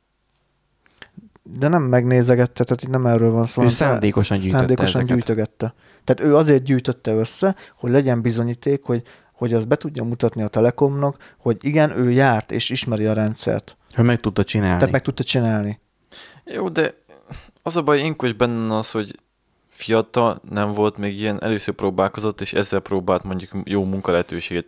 De nem megnézegette, tehát itt nem erről van szó. Ő hanem szándékosan gyűjtötte szándékosan ezeket. gyűjtögette. Tehát ő azért gyűjtötte össze, hogy legyen bizonyíték, hogy, hogy az be tudja mutatni a Telekomnak, hogy igen, ő járt és ismeri a rendszert. Hogy meg tudta csinálni. Tehát meg tudta csinálni. Jó, de az a baj, én is benne az, hogy fiatal nem volt még ilyen, először próbálkozott, és ezzel próbált mondjuk jó munkalehetőséget.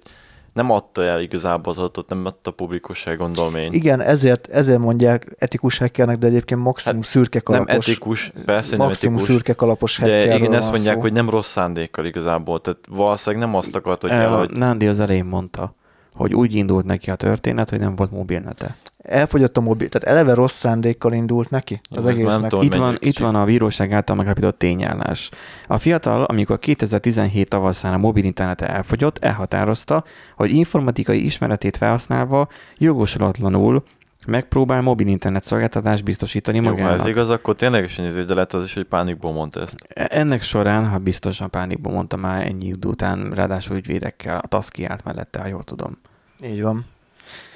Nem adta el igazából az adatot, nem adta publikusság, gondolom én. Igen, ezért, ezért mondják etikus hackernek, de egyébként maximum hát szürke nem kalapos. etikus, persze nem maximum etikus, szürke kalapos de igen, ezt mondják, szó. hogy nem rossz szándékkal igazából, tehát valószínűleg nem azt akart, hogy El, el, hogy Nándi az elején mondta, hogy úgy indult neki a történet, hogy nem volt mobilnete. Elfogyott a mobil, tehát eleve rossz szándékkal indult neki Jó, az egésznek. tudom. Itt van, itt van a bíróság által megállapított tényállás. A fiatal, amikor 2017 tavaszán a mobil internete elfogyott, elhatározta, hogy informatikai ismeretét felhasználva jogosulatlanul megpróbál mobil internet szolgáltatást biztosítani jó, ha magának. ez igaz, akkor ténylegesen ez, de lehet az is, hogy pánikból mondta ezt. E- Ennek során, ha biztosan pánikban mondta már ennyi idő után, ráadásul ügyvédekkel, a TASZKI állt mellette, ha jól tudom. Így van.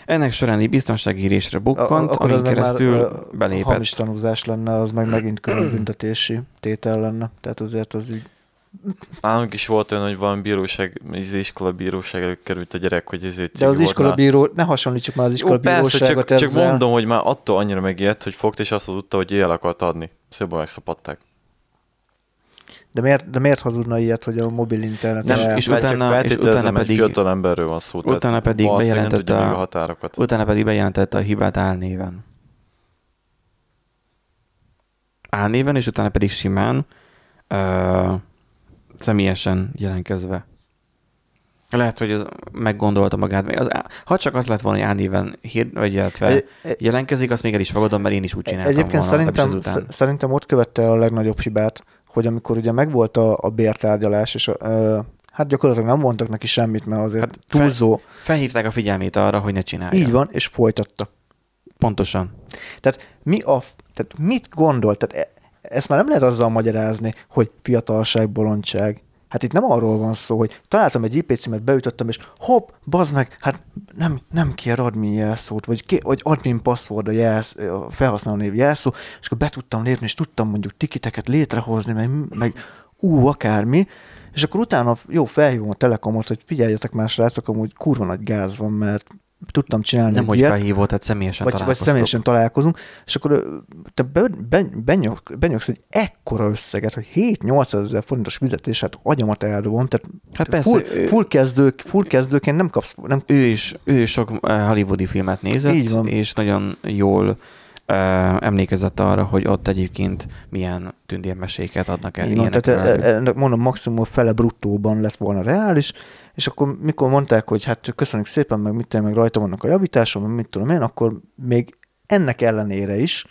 Ennek során egy biztonságírésre A- bukkant, akkor amin már, keresztül ö, belépett. Hamis tanúzás lenne, az meg megint külön büntetési tétel lenne. Tehát azért az így... Nálunk is volt olyan, hogy valami bíróság, az iskola bíróság előtt került a gyerek, hogy ezért De az iskola bíró, ne hasonlítsuk már az iskola Jó, persze, bíróságot csak, csak ezzel. mondom, hogy már attól annyira megijedt, hogy fogta, és azt tudta, hogy él akart adni. Szóval megszapadták. De miért, de miért hazudna ilyet, hogy a mobil internet Nem, el- és csak utána- és utána pedig- fiatal emberről van szó. utána pedig bejelentette a- a határokat. Utána pedig bejelentette a hibát álnéven. Álnéven, és utána pedig simán ö, személyesen jelentkezve. Lehet, hogy ez meggondolta magát. Még Az, ha csak az lett volna, hogy álnéven hír, vagy illetve jelentkezik, azt még el is fogadom, mert én is úgy csináltam Egyébként volna. szerintem, szerintem ott követte a legnagyobb hibát, hogy amikor ugye megvolt a, a bértárgyalás, és a, ö, hát gyakorlatilag nem mondtak neki semmit, mert azért Hát túlzó. Felhívták a figyelmét arra, hogy ne csinálja. Így van, és folytatta. Pontosan. Tehát, mi a, tehát mit gondol? Tehát ezt már nem lehet azzal magyarázni, hogy fiatalság, bolondság. Hát itt nem arról van szó, hogy találtam egy IP címet, beütöttem, és hopp, bazd meg, hát nem, nem kér admin jelszót, vagy, ké, vagy admin password a, jelsz, a felhasználó név jelszó, és akkor be tudtam lépni, és tudtam mondjuk tikiteket létrehozni, meg, meg ú, akármi, és akkor utána jó, felhívom a telekomot, hogy figyeljetek már srácok, amúgy kurva nagy gáz van, mert tudtam csinálni Nem, hogy ilyet felhívott, tehát személyesen vagy, vagy személyesen találkozunk, és akkor te be, be, benyog, benyogsz egy ekkora összeget, hogy 7-800 ezer forintos fizetés, hát agyamat eldobom, tehát Hát persze, full, ő- full, kezdők, full kezdőként nem kapsz, nem, ő is, ő is sok eh, hollywoodi filmet nézett, Így van. és nagyon jól emlékezett arra, hogy ott egyébként milyen tündérmeséket adnak el. ilyenek tehát velük. e- ennek mondom, maximum fele bruttóban lett volna reális, és akkor mikor mondták, hogy hát köszönjük szépen, meg mit meg rajta vannak a javításom, meg mit tudom én, akkor még ennek ellenére is,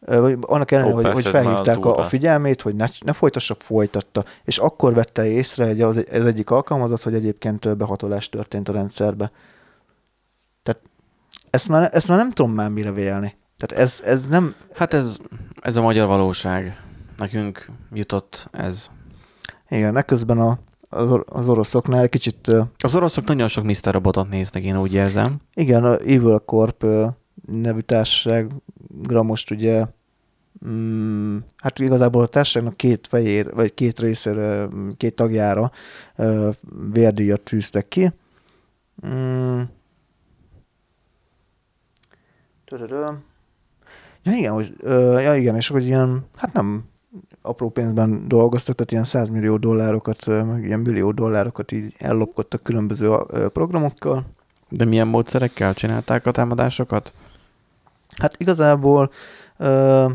vagy annak ellenére, Ó, hogy, persze, hogy felhívták a, a figyelmét, hogy ne, ne folytassa, folytatta. És akkor vette észre egy, az, az egyik alkalmazott, hogy egyébként behatolás történt a rendszerbe. Tehát ezt már, ezt már nem tudom már mire vélni. Tehát ez, ez nem, Hát ez, ez a magyar valóság. Nekünk jutott ez. igen, ekközben a, az, or- az oroszoknál kicsit Az oroszok nagyon sok Mr. Robotot néznek, én úgy érzem. Igen, a Evil Corp nevű társaságra most ugye mm, hát igazából a társaságnak két fejér, vagy két részére, mm, két tagjára vérdíjat tűztek ki. Mm. Ja igen, hogy, ö, ja igen, és hogy ilyen, hát nem apró pénzben dolgoztak, tehát ilyen 100 millió dollárokat, ö, meg ilyen millió dollárokat így ellopkodtak különböző ö, programokkal. De milyen módszerekkel csinálták a támadásokat? Hát igazából uh,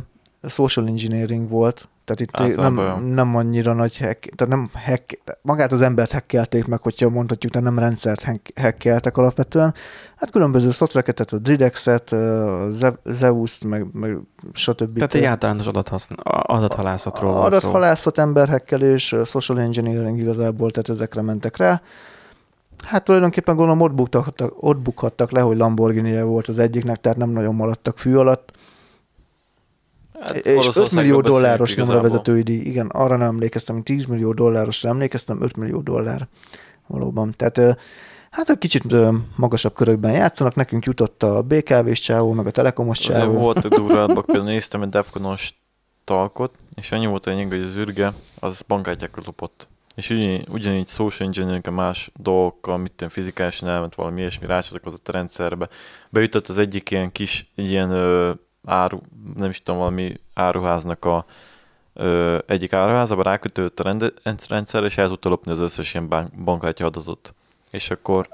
social engineering volt, tehát itt Általában nem, nem annyira nagy hack, tehát nem hack, magát az embert hackelték meg, hogyha mondhatjuk, de nem rendszert hack- hackeltek alapvetően. Hát különböző szoftvereket, tehát a Dridexet, a Ze- Zeus-t, meg, meg stb. Tehát egy általános adathasz- adathalászatról szó. Adathalászat, emberhekkelés, social engineering igazából, tehát ezekre mentek rá. Hát tulajdonképpen gondolom ott bukhattak, ott bukhattak le, hogy lamborghini volt az egyiknek, tehát nem nagyon maradtak fű alatt. Hát és 5 Oroszországról millió dolláros nyomra vezetői díj. Igen, arra nem emlékeztem, hogy 10 millió dollárosra emlékeztem, 5 millió dollár valóban. Tehát hát egy kicsit magasabb körökben játszanak, nekünk jutott a BKV-s csávó, meg a Telekomos Azért csávó. voltak durvábbak, például néztem egy Defconos talkot, és annyi volt a lényeg, hogy az űrge, az bankkártyákat lopott. És ugyanígy, ugyanígy social engineering a más dolgokkal, mit tudom, fizikálisan elment valami ilyesmi, rácsatlakozott a rendszerbe. Beütött az egyik ilyen kis, ilyen ö, áru, nem is tudom, valami áruháznak a ö, egyik áruházába rákötődött a rende, rendszerre, és el tudta lopni az összes ilyen bank, bankkártya adatot. És akkor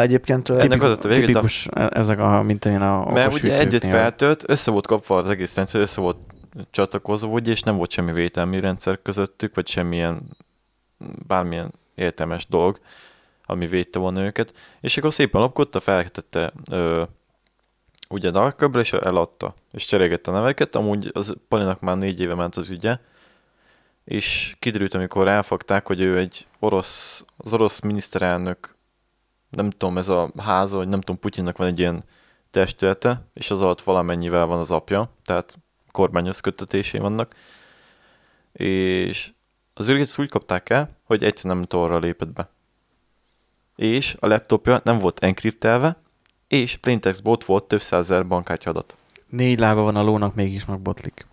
Egyébként Ennek az a vége, de- Tipikus e- ezek a, mint én a Mert ugye egyet feltölt, össze volt kapva az egész rendszer, össze volt csatlakozva, ugye, és nem volt semmi vételmi rendszer közöttük, vagy semmilyen, bármilyen értelmes dolog, ami védte volna őket. És akkor szépen lopkodta, feltette ö, ugye darköbre, és eladta. És cserégette a neveket, amúgy az Palinak már négy éve ment az ügye, és kiderült, amikor elfogták, hogy ő egy orosz, az orosz miniszterelnök, nem tudom, ez a háza, vagy nem tudom, Putyinnak van egy ilyen testülete, és az alatt valamennyivel van az apja, tehát kormányos köttetésé vannak, és az őrget úgy kapták el, hogy egyszer nem torra lépett be. És a laptopja nem volt enkriptelve, és plaintextben ott volt több százezer bankkártya adat. Négy lába van a lónak, mégis megbotlik.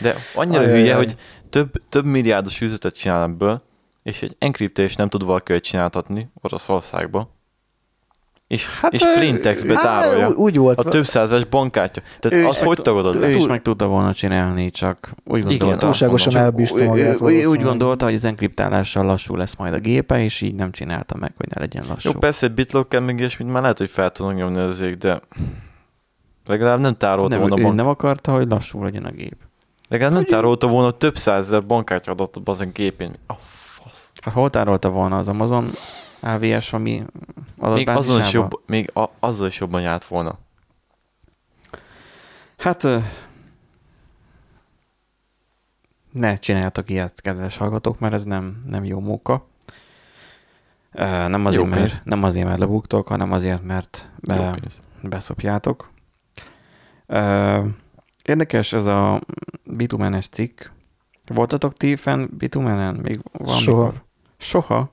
De annyira Ajajaj. hülye, hogy több, több milliárdos üzletet csinál ebből, és egy enkriptést nem tud valaki csináltatni Oroszországba, és, hát, és hát, tárolja ú- úgy volt. a több százas bankkártya. Tehát Ő azt hogy tagadod le? Ő is meg tudta volna csinálni, csak úgy Igen, gondolta. túlságosan azt mondom, elbízta Ő- magát. ő- ő, úgy gondolta, hogy az enkriptálással lassú lesz majd a gépe, és így nem csinálta meg, hogy ne legyen lassú. Jó, persze bitlocker meg ilyesmit már lehet, hogy fel tudnak nyomni az ég, de legalább nem tárolta nem, volna ő bank... nem akarta, hogy lassú legyen a gép. Legalább nem tárolta volna több százezer bankkártya adatot az a gépén. A fasz. Hát hol tárolta volna az Amazon AVS, ami Még azon is jobb, még a, azzal is jobban járt volna. Hát ne csináljatok ilyet, kedves hallgatók, mert ez nem, nem jó móka. Nem azért, Jó mert, pénz. nem azért, mert lebuktok, hanem azért, mert be, beszopjátok. Érdekes ez a bitumenes cikk. Voltatok ti fenn bitumenen? Még valamikor? Soha. Soha?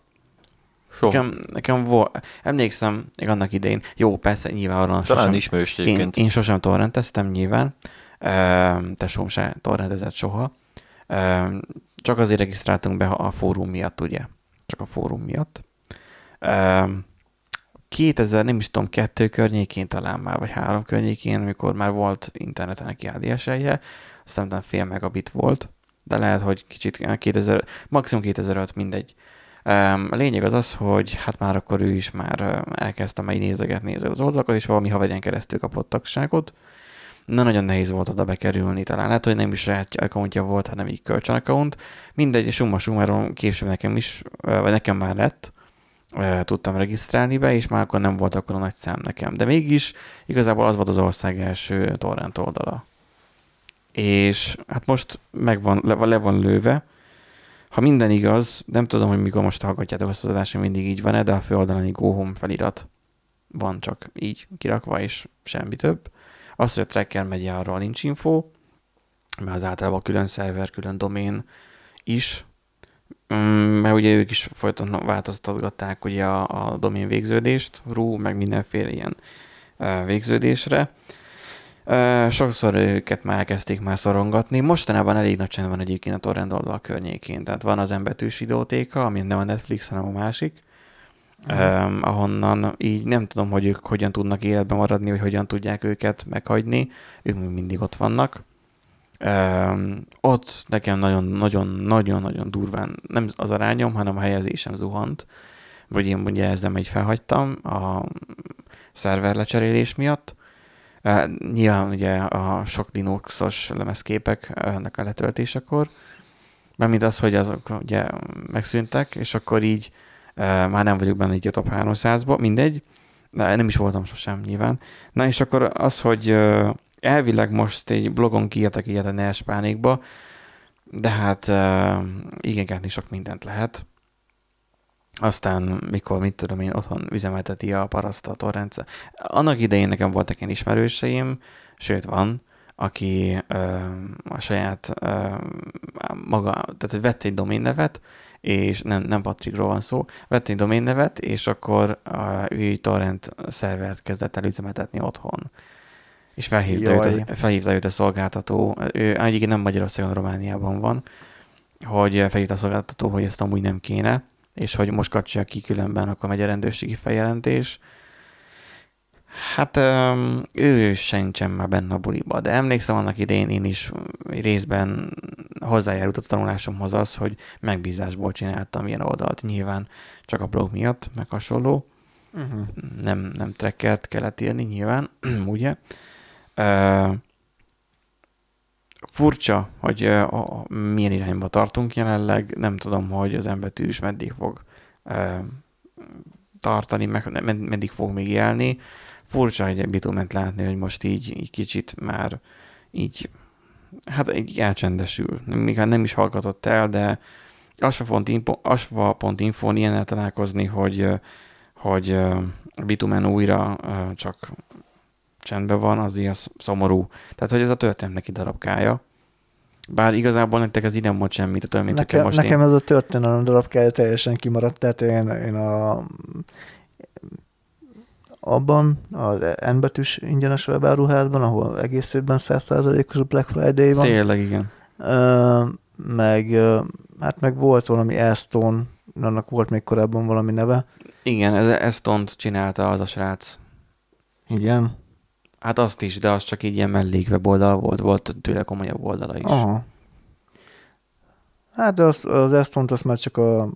Soha. Nekem, nekem volt, emlékszem, még annak idején, jó, persze, nyilvánvalóan Talán sosem, ismerős én, én sosem torrenteztem nyilván, Ö, tesóm se torrentezett soha, Ö, csak azért regisztráltunk be a fórum miatt, ugye? Csak a fórum miatt. Ö, 2000, nem is tudom, kettő környékén talán már, vagy három környékén, amikor már volt interneten neki ADSL-je, aztán fél megabit volt, de lehet, hogy kicsit 2000, maximum 2005, mindegy. Um, a lényeg az az, hogy hát már akkor ő is már elkezdte majd nézegetni az oldalakat, és valami haverján keresztül kapott tagságot. Na, nagyon nehéz volt oda bekerülni, talán lehet, hogy nem is saját accountja volt, hanem így kölcsön account. Mindegy, summa summarum később nekem is, vagy nekem már lett, tudtam regisztrálni be, és már akkor nem volt akkor a nagy szám nekem. De mégis igazából az volt az ország első torrent oldala. És hát most megvan, le, le van lőve, ha minden igaz, nem tudom, hogy mikor most hallgatjátok azt az adást, mindig így van-e, de a főoldalon Go Home felirat van csak így kirakva, és semmi több. Az, hogy a tracker megy arról nincs info, mert az általában külön szerver, külön domén is, Mm, mert ugye ők is folyton változtatgatták ugye a, a domén végződést, RU, meg mindenféle ilyen végződésre. Sokszor őket már elkezdték már szorongatni. Mostanában elég nagy csend van egyébként a torrent oldal környékén. Tehát van az embetűs videótéka, ami nem a Netflix, hanem a másik. Um, ahonnan így nem tudom, hogy ők hogyan tudnak életben maradni, vagy hogyan tudják őket meghagyni. Ők mindig ott vannak. Um, ott nekem nagyon-nagyon-nagyon-nagyon durván nem az arányom, hanem a helyezésem zuhant. Vagy én ugye ezzel egy felhagytam a szerver lecserélés miatt. Nyilván ugye a sok Linuxos lemezképek ennek a letöltésekor, mert mint az, hogy azok ugye megszűntek, és akkor így már nem vagyok benne így a top 300-ba, mindegy, de nem is voltam sosem nyilván. Na és akkor az, hogy elvileg most egy blogon kiírtak ilyet a NES pánikba, de hát igen, sok mindent lehet. Aztán, mikor, mit tudom én, otthon üzemelteti a paraszt a torrendszer. Annak idején nekem voltak ilyen ismerőseim, sőt van, aki ö, a saját ö, maga, tehát vett egy domain nevet, és nem, nem Patrickról van szó, vett egy doménnevet, és akkor uh, ő egy torrent szervert kezdett el üzemeltetni otthon. És felhívta őt, Jaj. az- felhívta őt a szolgáltató, ő egyébként nem Magyarországon, Romániában van, hogy felhívta a szolgáltató, hogy ezt amúgy nem kéne, és hogy most kapcsolja ki különben, akkor megy a rendőrségi feljelentés. Hát ő sincsen már benne a buliba, de emlékszem annak idején én is részben hozzájárult a tanulásomhoz az, hogy megbízásból csináltam ilyen oldalt, nyilván csak a blog miatt, meg hasonló Uh-huh. nem, nem trekkert kellett írni nyilván, ugye. Ö, furcsa, hogy a, milyen irányba tartunk jelenleg, nem tudom, hogy az embetűs meddig fog ö, tartani, meg med- meddig fog még élni. Furcsa egy bitument látni, hogy most így, így kicsit már így, hát így elcsendesül. Még hát nem is hallgatott el, de asfa.info, asfa.info-n ilyennel találkozni, hogy hogy bitumen újra csak csendben van, az ilyen szomorú. Tehát, hogy ez a történet neki darabkája. Bár igazából nektek ez ide mond semmit, tehát mint Nekem, most nekem én... ez a történelem darabkája teljesen kimaradt, tehát én, én a abban az N betűs ingyenes webáruházban, ahol egész évben 100%-os a Black Friday van, Tényleg, igen. Ö, meg, hát meg volt valami Aston, annak volt még korábban valami neve. Igen, ez, ezt tont csinálta az a srác. Igen. Hát azt is, de az csak így ilyen mellék weboldal volt, volt tőle komolyabb oldala is. Aha. Hát de az, az Aston-t azt már csak a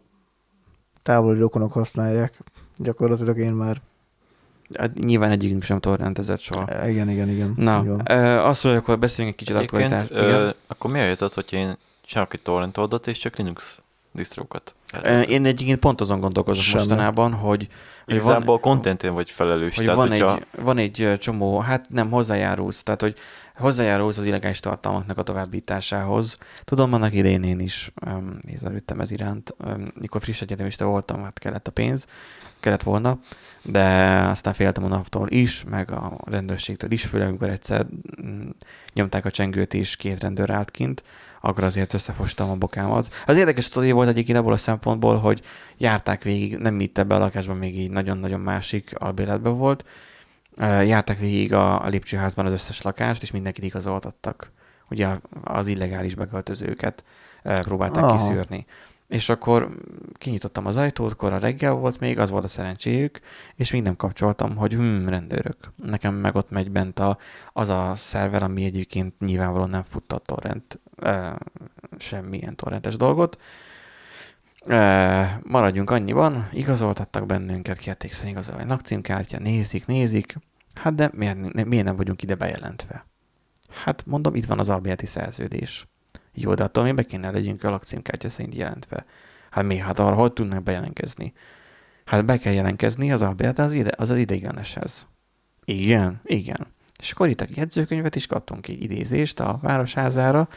távoli rokonok használják. Gyakorlatilag én már, Hát nyilván egyikünk sem torrentezett soha. igen, igen, igen. Na, igen. ö, azt, hogy akkor beszéljünk egy kicsit Egyébként, ö, Igen. akkor mi a helyzet, hogyha én csinálok egy torrent oldalt, és csak Linux distrókat? Ö, Én egyébként pont azon gondolkozom Semmi. mostanában, hogy, Igazából a contentén vagy felelős. hogy tehát, van, hogyha, egy, van egy csomó, hát nem hozzájárulsz, tehát hogy hozzájárulsz az illegális tartalmaknak a továbbításához. Tudom, annak idején én is um, nézelődtem ez iránt. Um, mikor friss egyetemista voltam, hát kellett a pénz, kellett volna, de aztán féltem a naptól is, meg a rendőrségtől is, főleg amikor egyszer mm, nyomták a csengőt és két rendőr állt kint, akkor azért összefostam a bokámat. Az érdekes sztori volt egyébként abból a szempontból, hogy járták végig, nem itt ebbe a lakásban, még így nagyon-nagyon másik albéletben volt, járták végig a, a lépcsőházban az összes lakást, és mindenkit igazoltattak. Ugye az illegális beköltözőket próbálták Aha. kiszűrni. És akkor kinyitottam az ajtót, kora reggel volt még, az volt a szerencséjük, és még nem kapcsoltam, hogy hm, rendőrök. Nekem meg ott megy bent a, az a szerver, ami egyébként nyilvánvalóan nem futta a torrent, ö, semmilyen torrentes dolgot. Ö, maradjunk annyiban, igazoltattak bennünket, kérték szerint igazolni lakcímkártya, nézik, nézik. Hát de miért, miért nem vagyunk ide bejelentve? Hát mondom, itt van az albérleti szerződés. Jó, de attól mi be kéne legyünk a lakcímkártya szerint jelentve. Hát mi? Hát arra hogy tudnak bejelentkezni? Hát be kell jelentkezni az albérlet az, ide, az, az ideigleneshez. Igen, igen. És akkor itt a jegyzőkönyvet is kaptunk ki idézést a városházára,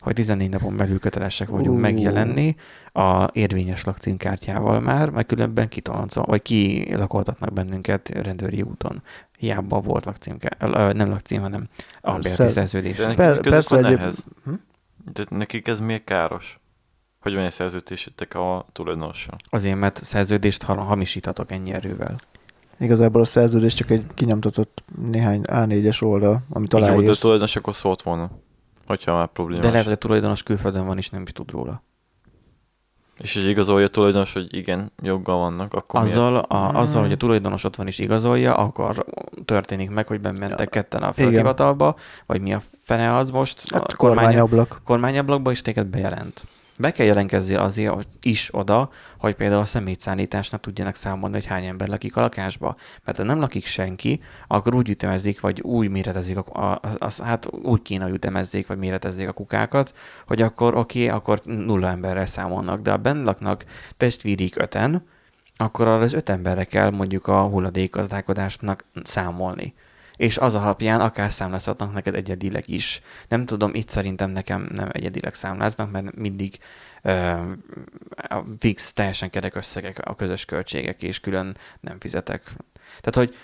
hogy 14 napon belül kötelesek vagyunk Ú. megjelenni a érvényes lakcímkártyával már, mert különben kitoloncol, vagy kilakoltatnak bennünket rendőri úton. Hiába volt lakcímkár, ö, nem lakcím, hanem albérleti Szer- szerződés. Per- persze egyéb-. Hm? De nekik ez miért káros? Hogy van egy szerződésetek a tulajdonossal? Azért, mert szerződést ha- hamisíthatok ennyi erővel. Igazából a szerződés csak egy kinyomtatott néhány A4-es oldal, amit Jó, de a aláírsz. tulajdonos akkor szólt volna, hogyha már problémás. De lehet, hogy a tulajdonos külföldön van, és nem is tud róla. És hogy igazolja a tulajdonos, hogy igen, joggal vannak, akkor Azzal, a, Mm. azzal, hogy a tulajdonos ott van és igazolja, akkor történik meg, hogy bementek Ja. ketten a földhivatalba, vagy mi a fene az most, Hát a kormány, kormányablak. kormányablakba, és téged bejelent. Be kell jelentkezzél azért is oda, hogy például a szemétszállításnak tudjanak számolni, hogy hány ember lakik a lakásba. Mert ha nem lakik senki, akkor úgy ütemezik, vagy úgy méretezik, a, a, az, hát úgy kéne, hogy ütemezzék, vagy méretezzék a kukákat, hogy akkor oké, okay, akkor nulla emberre számolnak. De ha benn laknak testvérik öten, akkor arra az öt emberre kell mondjuk a hulladékgazdálkodásnak számolni. És az alapján akár számlázhatnak neked egyedileg is. Nem tudom, itt szerintem nekem nem egyedileg számláznak, mert mindig ö, a fix, teljesen kerek összegek a közös költségek, és külön nem fizetek. Tehát, hogy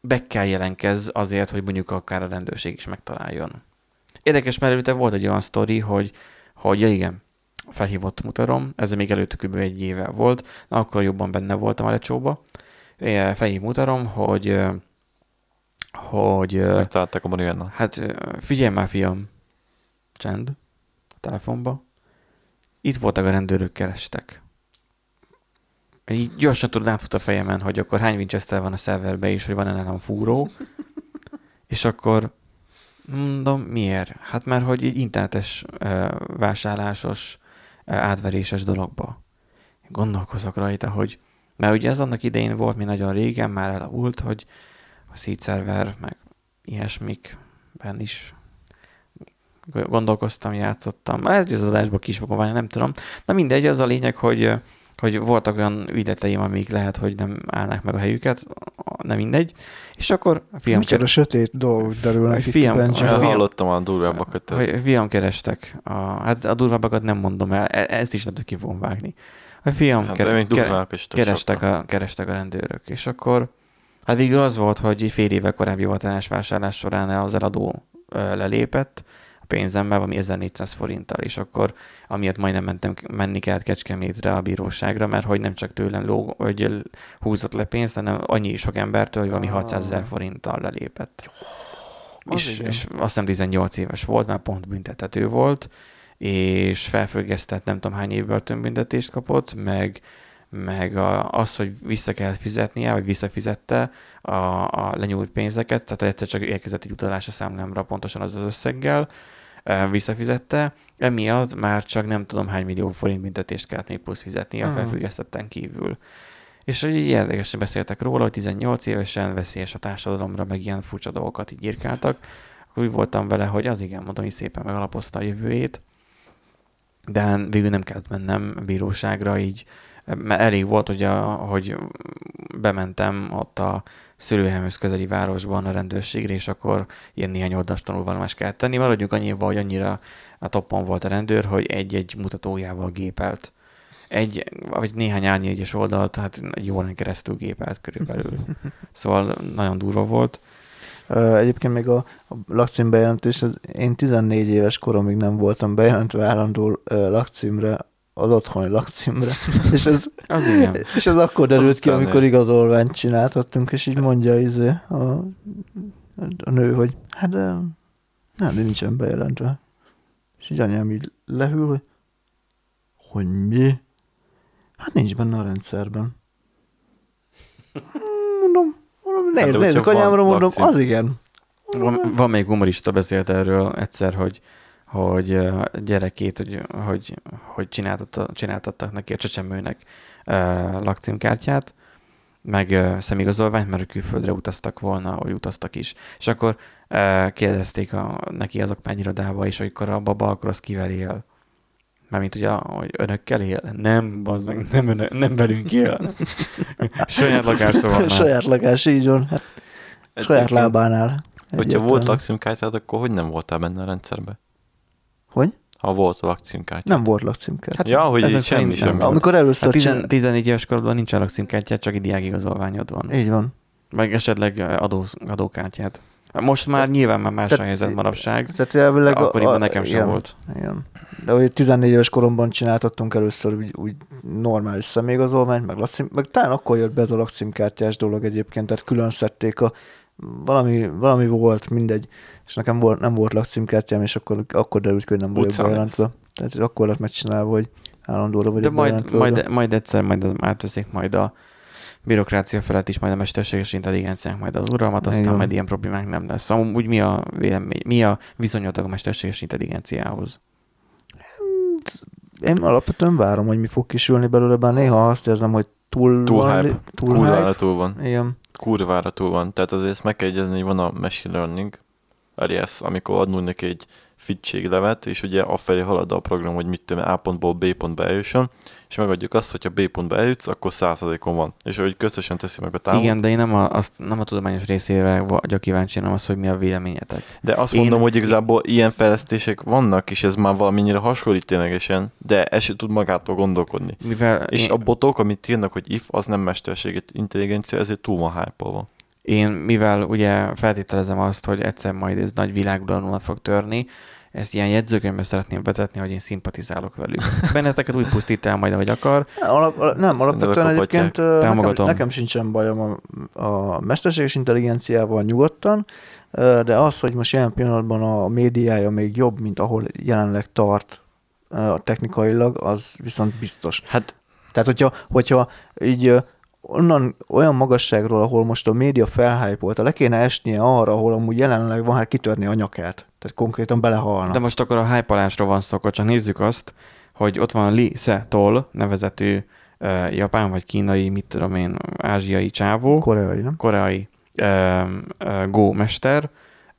be kell jelenkezz azért, hogy mondjuk akár a rendőrség is megtaláljon. Érdekes, mert előtte volt egy olyan sztori, hogy, hogy ja igen, felhívott mutarom, ez még előtte kb. egy éve volt, na, akkor jobban benne voltam a lecsóba. Felhív mutarom, hogy hogy Megtalálták a Mariana. Hát figyelj már, fiam. Csend. A telefonba. Itt voltak a rendőrök, kerestek. Így gyorsan tudod átfut a fejemen, hogy akkor hány Winchester van a szerverbe és hogy van-e nálam fúró. és akkor mondom, miért? Hát mert hogy egy internetes vásárlásos, átveréses dologba. Gondolkozok rajta, hogy mert ugye ez annak idején volt, mi nagyon régen már elavult, hogy a seed server, meg ilyesmikben is gondolkoztam, játszottam. Lehet, hogy ez az adásba ki is fogom válni, nem tudom. Na mindegy, az a lényeg, hogy, hogy voltak olyan ügyleteim, amik lehet, hogy nem állnak meg a helyüket, nem mindegy. És akkor a fiam, Micsoda sötét dolgok derülnek itt Fiam, a fiam- Hallottam a durvábbakat. hogy fiam kerestek. A, hát a durvábbakat nem mondom el, e- ezt is lehet, hogy ki fogom vágni. A fiam Hát, ke- ke- kerestek a, kerestek a rendőrök. És akkor hát végül az volt, hogy fél éve korábbi hivatalás vásárlás során az eladó lelépett a pénzemmel, valami 1400 forinttal, és akkor amiatt majdnem mentem, menni kellett Kecskemétre a bíróságra, mert hogy nem csak tőlem ló, hogy húzott le pénzt, hanem annyi sok embertől, hogy valami Ah. 600 ezer forinttal lelépett. Az És, igen. és azt hiszem 18 éves volt, már pont büntethető volt, és felfüggesztett nem tudom hány év börtönbüntetést kapott, meg, meg a, az, hogy vissza kellett fizetnie, vagy visszafizette a, a lenyúlt pénzeket, tehát egyszer csak érkezett egy utalás a számlámra pontosan az az összeggel, visszafizette, emiatt már csak nem tudom hány millió forint büntetést kellett még plusz fizetni a Mhm. felfüggesztetten kívül. És így érdekesen beszéltek róla, hogy 18 évesen veszélyes a társadalomra, meg ilyen furcsa dolgokat így írkáltak, akkor úgy voltam vele, hogy az igen, mondom, hogy szépen megalapozta a jövőjét, de végül nem kellett mennem a bíróságra, így mert elég volt, hogy, a, hogy bementem ott a szülőhelyemhez közeli városban a rendőrségre, és akkor ilyen néhány oldalas tanulvallomást kellett tenni. Maradjunk annyiba, hogy annyira a toppon volt a rendőr, hogy egy-egy mutatójával gépelt. Egy, vagy néhány árnyégyes oldalt, hát egy órán keresztül gépelt körülbelül. Szóval nagyon durva volt. Egyébként még a, a lakcím bejelentés, az, én 14 éves koromig nem voltam bejelentve állandó lakcímre, az otthoni lakcímre, és ez, Az igen. és ez akkor derült ki, utcán amikor igazolványt csináltattunk, és így mondja izé, a, a nő, hogy hát nem, nincsen bejelentve. És így anyám így lehűl, hogy hogy mi? Hát nincs benne a rendszerben. Mondom, mondom Hát nézd, hogyha van anyámra, mondom, lakcím. az igen. Van, van még humorista beszélt erről egyszer, hogy hogy a gyerekét, hogy, hogy, hogy csináltatta, csináltattak neki a csecsemőnek lakcímkártyát, meg szemigazolványt, mert külföldre utaztak volna, vagy utaztak is. És akkor kérdezték a, neki az okmányirodába is, hogy akkor a baba, akkor az kivel él. Mármint ugye, hogy önökkel él? Nem, az meg nem, önök, nem velünk él. Saját lakásra van már. Saját lakás, így van. Hát, saját Egyébként, lábánál. Hogyha Egyértelmű. volt lakcímkártyád, akkor hogy nem voltál benne a rendszerben? Hogy? Ha volt lakcímkártya. Nem volt lakcímkártya. Hát ja, hogy így semmi nem sem. volt. Amikor először Hát 10, csin... 14 éves korodban nincs lakcímkártyád, csak egy diákigazolványod van. Így van. Meg esetleg adó, adókártyát. Most már nyilván már más a Tehát- helyzet manapság. Tehát elvileg De akkoriban nekem sem igen, volt. Igen. De hogy 14 éves koromban csináltattunk először úgy, úgy normális személyigazolványt, meg, lakcím, meg talán akkor jött be ez a lakcímkártyás dolog egyébként, tehát külön szedték a valami, valami volt, mindegy, és nekem volt, nem volt lakcímkártyám, és akkor, akkor derült ki, hogy nem vagyok bejelentve. Tehát akkor lett megcsinálva, hogy állandóra De vagyok majd, bejelentve majd, oda. majd egyszer majd az, átveszik majd a bürokrácia felett is majd a mesterséges intelligenciánk majd az uralmat, aztán Igen. majd ilyen problémánk nem lesz. Szóval úgy mi a vélemény, mi a viszonyotok a mesterséges intelligenciához? Én alapvetően várom, hogy mi fog kisülni belőle, bár néha azt érzem, hogy túl, Túl van, hype. túl Kurvára hype. túl van. Igen. Kurvára túl van. Tehát azért ezt meg kell egyezni, hogy van a machine learning, alias, amikor adnunk neki egy fittséglevet, és ugye afelé halad a program, hogy mit tudom, A pontból B pontba eljusson, és megadjuk azt, hogyha B pontba eljutsz, akkor századékon van. És ahogy közösen teszi meg a távol. Igen, de én nem a, azt, nem a tudományos részére vagyok kíváncsi, hanem az, hogy mi a véleményetek. De azt Én- mondom, hogy igazából ilyen fejlesztések vannak, és ez már valamennyire hasonlít ténylegesen, de ez se tud magától gondolkodni. Mivel És én, a botok, amit írnak, hogy if, az nem mesterséget intelligencia, ezért túl van hype-olva. Én, mivel ugye feltételezem azt, hogy egyszer majd ez nagy világuralomra fog törni, ezt ilyen jegyzőkönyvbe szeretném betetni, hogy én szimpatizálok velük. Benneteket úgy pusztít el majd, ahogy akar. Alap, nem, alapvetően egyébként nekem, nekem sincsen bajom a, a mesterséges intelligenciával nyugodtan, de az, hogy most jelen pillanatban a médiája még jobb, mint ahol jelenleg tart technikailag, az viszont biztos. Hát Tehát, hogyha, hogyha így onnan olyan magasságról, ahol most a média felhájpolta, le kéne esnie arra, ahol amúgy jelenleg van, hát kitörni a nyakát. Tehát konkrétan belehalna. De most akkor a hype van szó, akkor csak nézzük azt, hogy ott van Li Se Tol nevezetű uh, japán vagy kínai, mit tudom én, ázsiai csávó, Koreai, nem? koreai uh, uh, Go mester,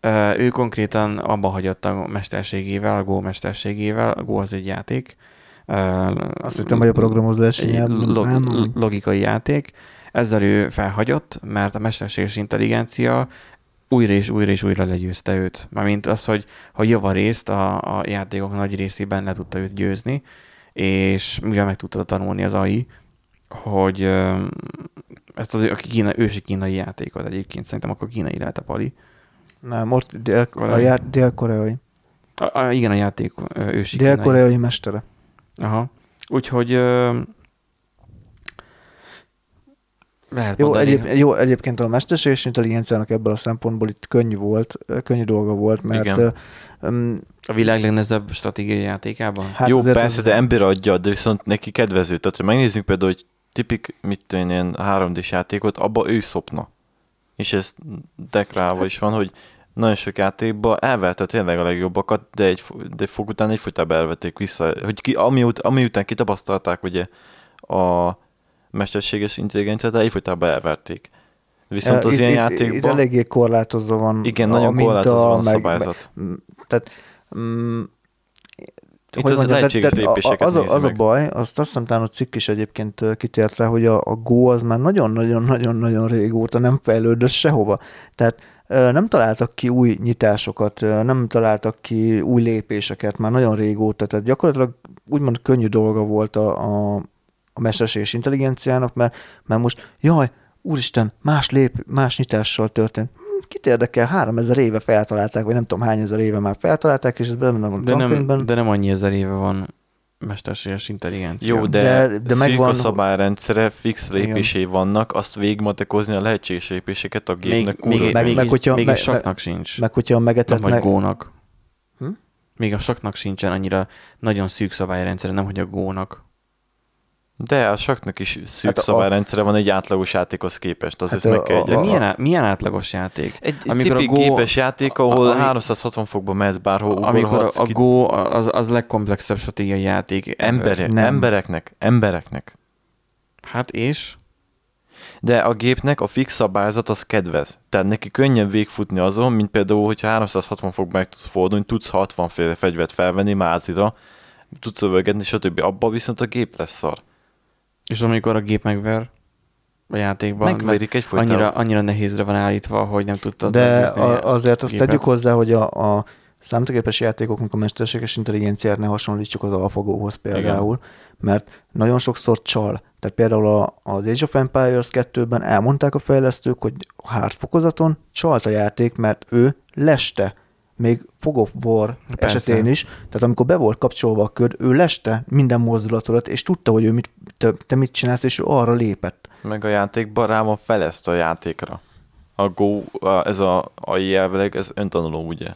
uh, ő konkrétan abba hagyott a mesterségével, a Go mesterségével, a Go az egy játék. Uh, Azt hittem, hogy a nyelv. log- nem, logikai játék. Ezzel ő felhagyott, mert a mesterséges intelligencia újra és újra és újra legyőzte őt. Mármint az, hogy, hogy javarészt a, a játékok nagy részében le tudta őt győzni, és mivel meg tudta tanulni az AI, hogy ezt az a kína, ősi kínai játékot egyébként szerintem akkor kínai lehet a pali. Nem, ott dél, a Koreai. já, dél-koreai. A, a, igen, a játék ősi. Dél-koreai mestere. Aha. Úgyhogy ö, lehet Jó, mondani, egyéb, jó, egyébként a mesterséges intelligenciának ebből a szempontból itt könnyű volt, könnyű dolga volt, mert Igen. öm, a világ legnehezebb stratégiai játékában. hát Hát Jó, persze, ez- de ember adja, de viszont neki kedvező. Tehát, hogy megnézzük például, hogy tipik, mit én, ilyen 3D-s játékot, abba ő szopna. És ez dekrálva is van, hogy nagyon sok játékban elverte tényleg a legjobbakat, de egy, de fog után egyfolytában elvették vissza. Hogy ki, ami, ut, ami után kitapasztalták ugye a mesterséges intelligenciát, egyfolytában elverték. Viszont az itt- ilyen itt, Itt játékban... eléggé korlátozva van Igen, a nagyon minta, korlátozva van a szabályzat. meg- Tehát, mm, Itt hogy az mondjam, tehát- tehát az, a, az a meg. baj, azt azt hiszem talán a cikk is egyébként kitért rá, hogy a, a Go az már nagyon-nagyon-nagyon-nagyon régóta nem fejlődött sehova. Tehát nem találtak ki új nyitásokat, nem találtak ki új lépéseket már nagyon régóta, tehát gyakorlatilag úgymond könnyű dolga volt a, a, a mesterséges intelligenciának, mert, mert most, jaj, úristen, más lép, más nyitással történt. Hm, Kit érdekel, 3000 éve feltalálták, vagy nem tudom hány ezer éve már feltalálták, és ez benne van a De nem, de nem annyi ezer éve van mesterséges intelligencia. Jó, de, De- de, megvan- a szabályrendszere, fix Igen. lépései vannak, azt végigmatekozni a lehetséges lépéseket a még, gépnek még, kurva meg, meg- még, hogyha- még meg- egy saknak sincs. Meg hogyha a nem megetetnek... vagy gónak. Hm? Még a saknak sincsen annyira nagyon szűk szabályrendszere, nem hogy a gónak. De a saknak is szűk Hát hát a- szabályrendszere van egy átlagos játékhoz képest, azért Hát meg a- kell a- De egyezni. milyen, á- milyen átlagos játék? Egy amikor a tipik Go- gépes játék, ahol ami- 360 fokba mehetsz bárhol, Amikor a, a ki- Go az, az legkomplexebb stratégiai játék. Emberek, Nem. embereknek, embereknek. Hát és? De a gépnek a fix szabályzat az kedvez. Tehát neki könnyen végfutni azon, mint például, hogyha 360 fok meg tudsz fordulni, tudsz 60 féle fegyvert felvenni mázira, tudsz övölgetni, stb. Abba viszont a gép lesz szar. És amikor a gép megver a játékban, Megverik egyfolytában. annyira, annyira nehézre van állítva, hogy nem tudtad De a, azért azt gépet. tegyük hozzá, hogy a, a számítógépes játékoknak a mesterséges intelligenciát ne hasonlítsuk az AlphaGo-hoz például, mert nagyon sokszor csal. Tehát például a, az Age of Empires 2-ben elmondták a fejlesztők, hogy a hard fokozaton csalt a játék, mert ő leste még Fog of War Persze. esetén is, tehát amikor be volt kapcsolva a köd, ő leste minden mozdulatodat, és tudta, hogy ő mit, te, te mit csinálsz, és ő arra lépett. Meg a játékban rá van feleszt a játékra. A Go, a, ez a AI elvileg, ez öntanuló, ugye?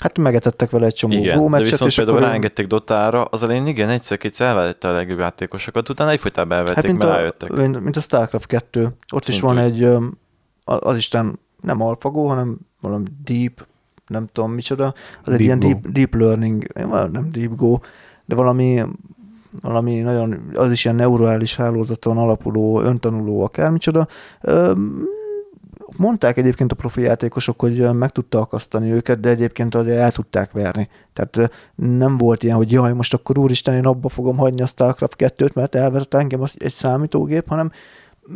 Hát megetettek vele egy csomó Igen, Go de meccset, viszont és például akkor ráengedték Dotára, az elején igen, egyszer-kétszer elvette a legjobb játékosokat, utána egyfolytában elvették, Hát, mint mert a, rájöttek. mint, a StarCraft 2. Ott is Szintúgy. van egy, a- az Isten nem AlphaGo, hanem valami Deep, nem tudom micsoda. Az egy Deep ilyen Go. deep, deep Learning, nem Deep Go, de valami, valami nagyon, az is ilyen neurális hálózaton alapuló, öntanuló, akármicsoda. Mondták egyébként a profi játékosok, hogy meg tudta akasztani őket, de egyébként azért el tudták verni. Tehát nem volt ilyen, hogy jaj, most akkor úristen, én abba fogom hagyni a StarCraft 2-t, mert elvert engem az egy számítógép, hanem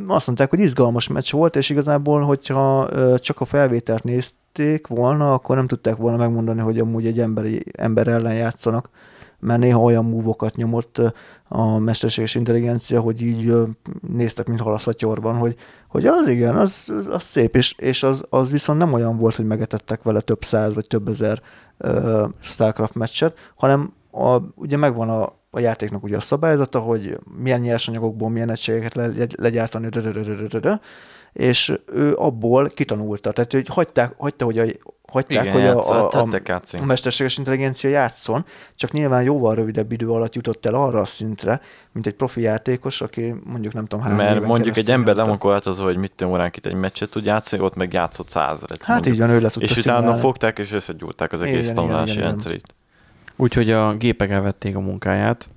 azt mondták, hogy izgalmas meccs volt, és igazából, hogyha csak a felvételt nézték volna, akkor nem tudták volna megmondani, hogy amúgy egy emberi, ember ellen játszanak, mert néha olyan múvokat nyomott a mesterséges intelligencia, hogy így néztek, mint hal a szatyorban, hogy, hogy az igen, az, az szép, és, és az, az viszont nem olyan volt, hogy megetettek vele több száz vagy több ezer uh, StarCraft meccset, hanem a, ugye megvan a, a játéknak ugye a szabályzata, hogy milyen nyersanyagokból milyen egységeket le, legyártani, és ő abból kitanulta. Tehát, hogy hagyták, hagyta, hogy a, hagyták, Igen, hogy a, a, a, a mesterséges intelligencia játszon, csak nyilván jóval rövidebb idő alatt jutott el arra a szintre, mint egy profi játékos, aki mondjuk nem tudom hány Mert mondjuk egy ember nyomta. lemonkolhatozva, hogy mit tudom, óránként egy meccset tud játszani, ott meg játszott százeret. Hát mondjuk. így van, ő le tudta És utána szimulálni. fogták és összegyúrták az egész Igen, tanulási igen, igen, rendszerét. Úgyhogy a gépek elvették a munkáját,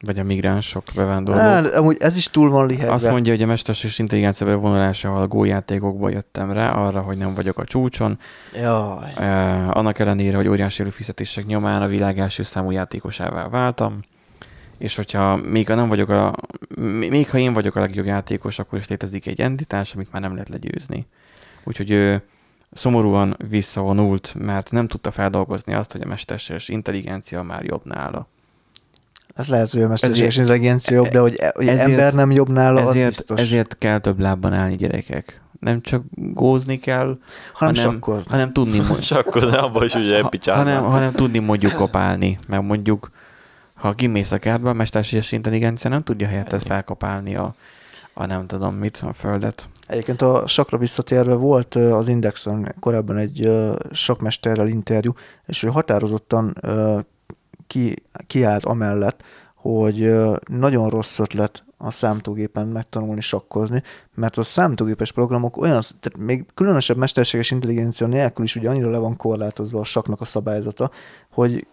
vagy a migránsok, bevándorlók. Hát, amúgy ez is túl van lihegve. Azt mondja, hogy a mesterséges intelligencia bevonulásával a gójátékokból jöttem rá, arra, hogy nem vagyok a csúcson. Jaj. Eh, annak ellenére, hogy óriási fizetések nyomán a világ első számú játékosává váltam, és hogyha még ha nem vagyok a, még ha én vagyok a legjobb játékos, akkor is létezik egy entitás, amit már nem lehet legyőzni. Úgyhogy ő szomorúan visszavonult, mert nem tudta feldolgozni azt, hogy a mesterséges intelligencia már jobb nála. Ez lehet, hogy a mesterséges intelligencia jobb, de hogy, hogy ezért- ember nem jobb nála, az Ezért, biztos. ezért kell több lábban állni gyerekek. Nem csak gózni kell, hanem hanem, sakkozni. hanem tudni, mo- És akkor ne abban is ugye ha, picsálnál. hanem, hanem tudni mondjuk kopálni, mert mondjuk ha kimész a kertbe, a mesterséges intelligencia nem tudja helyetted Ennyi. felkopálni a, a nem tudom mit, a földet. Egyébként a sakra visszatérve volt az Indexen korábban egy sakmesterrel interjú, és ő határozottan ki, kiállt amellett, hogy nagyon rossz ötlet a számítógépen megtanulni sakkozni, mert a számítógépes programok olyan, tehát még különösebb mesterséges intelligencia nélkül is ugye annyira le van korlátozva a saknak a szabályzata, hogy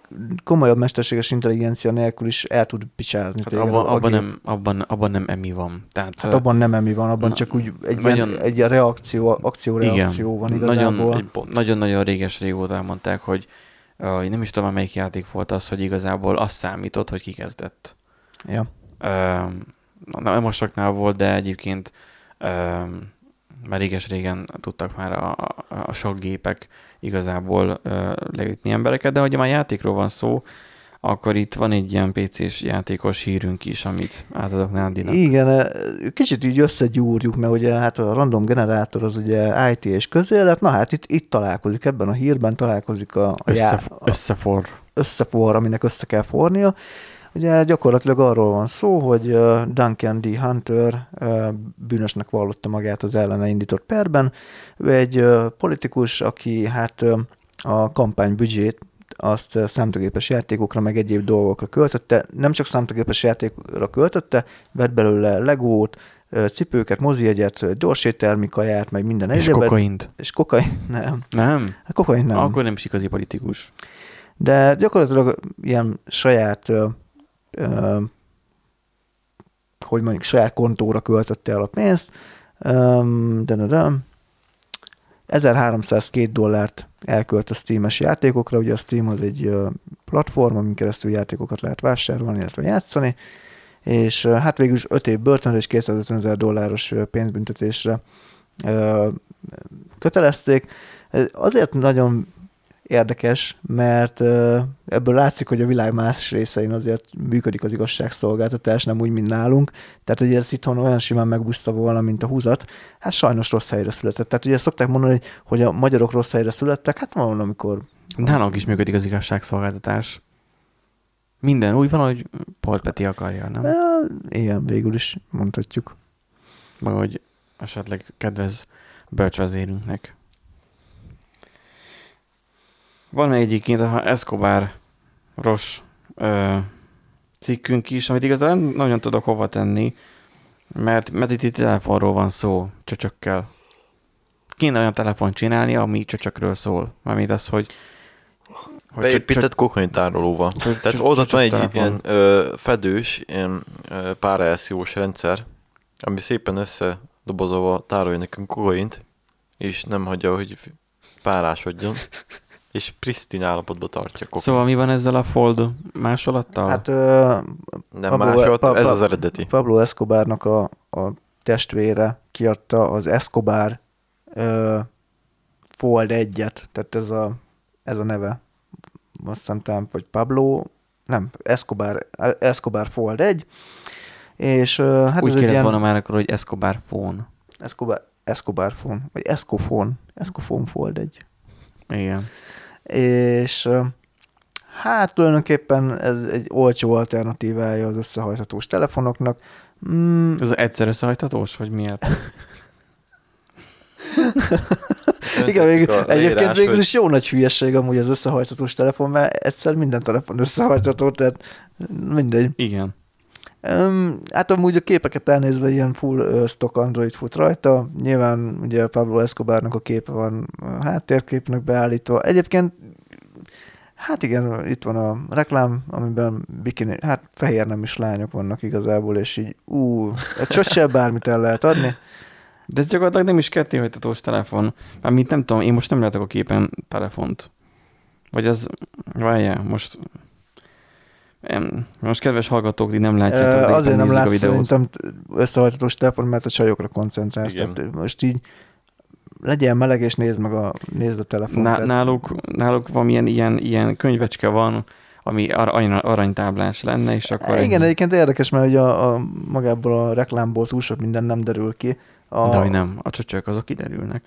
komolyabb mesterséges intelligencia nélkül is el tud picsázni Hát téged abban, a- a abban, nem, abban, abban nem emi van. Tehát, Hát abban nem emi van, abban Na, csak úgy egy, nagyon- ilyen, egy ilyen reakció, akció-reakció van igazából. nagyon-nagyon réges régóta elmondták, hogy uh, nem is tudom, melyik játék volt az, hogy igazából az számított, hogy ki kezdett. Ja. Na, nem mostaknál volt, de egyébként öm, már réges-régen tudtak már a, a, a sok gépek igazából ö, leütni embereket, de hogyha már játékról van szó, akkor itt van egy ilyen PC-s játékos hírünk is, amit átadok Nándinak. Igen, kicsit így összegyúrjuk, mert ugye hát a random generátor az ugye IT és közélet, na hát itt, itt találkozik, ebben a hírben találkozik a, a, já, Összef- a összefor. összefor, aminek össze kell fornia. Ugye gyakorlatilag arról van szó, hogy Duncan D. Hunter bűnösnek vallotta magát az ellene indított perben. Ő egy politikus, aki hát a kampány büdzsét azt számítógépes játékokra, meg egyéb dolgokra költötte. Nem csak számítógépes játékokra költötte, vett belőle legót, cipőket, mozijegyet, gyorsételmi kaját, meg minden És egyébet. kokaint. És kokain, nem. Nem? A kokain nem. Akkor nem is igazi politikus. De gyakorlatilag ilyen saját, hogy mondjuk, saját kontóra költötte el a pénzt, de, de, de. 1302 dollárt elkölt a Steam-es játékokra, ugye a Steam az egy platform, amin keresztül játékokat lehet vásárolni, illetve játszani, és hát végül is 5 év börtönre és 250 ezer dolláros pénzbüntetésre kötelezték. Ez azért nagyon érdekes, mert ebből látszik, hogy a világ más részein azért működik az igazságszolgáltatás, nem úgy, mint nálunk. Tehát, hogy ez itthon olyan simán megbuszta volna, mint a húzat, hát sajnos rossz helyre született. Tehát ugye szokták mondani, hogy- hogy a magyarok rossz helyre születtek, hát van, amikor Nálunk is működik az igazságszolgáltatás. Minden úgy van, hogy Paul Peti akarja, nem? e, ilyen végül is mondhatjuk. Meg hogy esetleg kedvez bölcsvezérünknek. Van egyébként a Escobar Ros ö, cikkünk is, amit igazából nem nagyon tudok hova tenni, mert, mert itt, itt telefonról van szó, csöcsökkel. Kéne olyan telefon csinálni, ami csöcsökről szól. Mármint az, hogy... hogy Beépített kokaintárolóval. Csak- Tehát oda van egy telefon. ilyen ö, fedős, ilyen ö, páraelsziós rendszer, ami szépen összedobozolva tárolja nekünk kokaint, és nem hagyja, hogy párásodjon, és pristine állapotba tartja kokaint. Szóval mi van ezzel a fold másolattal? Hát ö, nem Pablo- másod, Pa- ez Pa- az eredeti. Pablo Escobarnak a, a testvére kiadta az Escobar ö, Fold 1-et, tehát ez a, ez a neve. Azt hiszem talán, vagy Pablo, nem, Escobar, Escobar Fold 1, és hát Úgy ez egy kellett ilyen, volna már akkor, hogy Escobar phone. Escobar, Escobar phone, vagy Escofone, Escofone Fold egy. Igen. És hát tulajdonképpen ez egy olcsó alternatívája az összehajthatós telefonoknak. Mm, Ez egyszerű összehajthatós, vagy miért? igen, a egyébként leírás, végül is jó nagy hülyeség amúgy az összehajthatós telefon, mert egyszer minden telefon összehajtható, tehát mindegy. Igen. Um, hát amúgy a képeket elnézve ilyen full stock Android fut rajta. Nyilván ugye Pablo Escobarnak a képe van uh, háttérképnek beállítva. Egyébként hát igen, itt van a reklám, amiben bikini, hát fehér nem is lányok vannak igazából, és így ú, egy sose bármit el lehet adni. De ez gyakorlatilag nem is kettéhajtatós telefon. Mármint nem tudom, én most nem látok a képen telefont. Vagy az, várjál, most... Most kedves hallgatók, ti nem látjátok, Uh, azért nem látsz szerintem összehajthatós telefon, mert a csajokra koncentrálsz. Igen. Tehát most így legyen meleg, és nézd meg a, nézd a telefont. Ná, tehát- náluk, náluk valamilyen ilyen, ilyen könyvecske van, ami ar- arany, aranytáblás lenne, és akkor... Igen, egyébként érdekes, mert ugye a, a, magából a reklámból túl sok minden nem derül ki. A, De hogy nem, a csöcsök azok kiderülnek.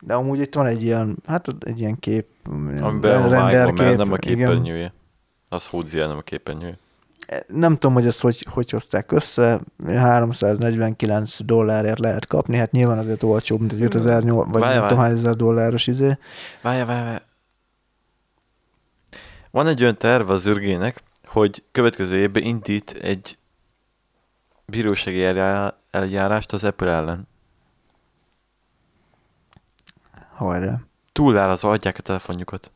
De amúgy itt van egy ilyen, hát egy ilyen kép, Amiben a vágva, mert nem a igen. Az húzzi el, nem a képernyője. Nem tudom, hogy ezt hogy, hogy hozták össze, 349 dollárért lehet kapni, hát nyilván azért olcsóbb, mint egy 5008, vagy Várj, nem várj. tudom hány ezer dolláros izé. Várja, várja, várja. Van egy olyan terve az ürgének, hogy következő évben indít egy bírósági eljá- eljárást az Apple ellen. Hajrá. Túlárazva adják a telefonjukat.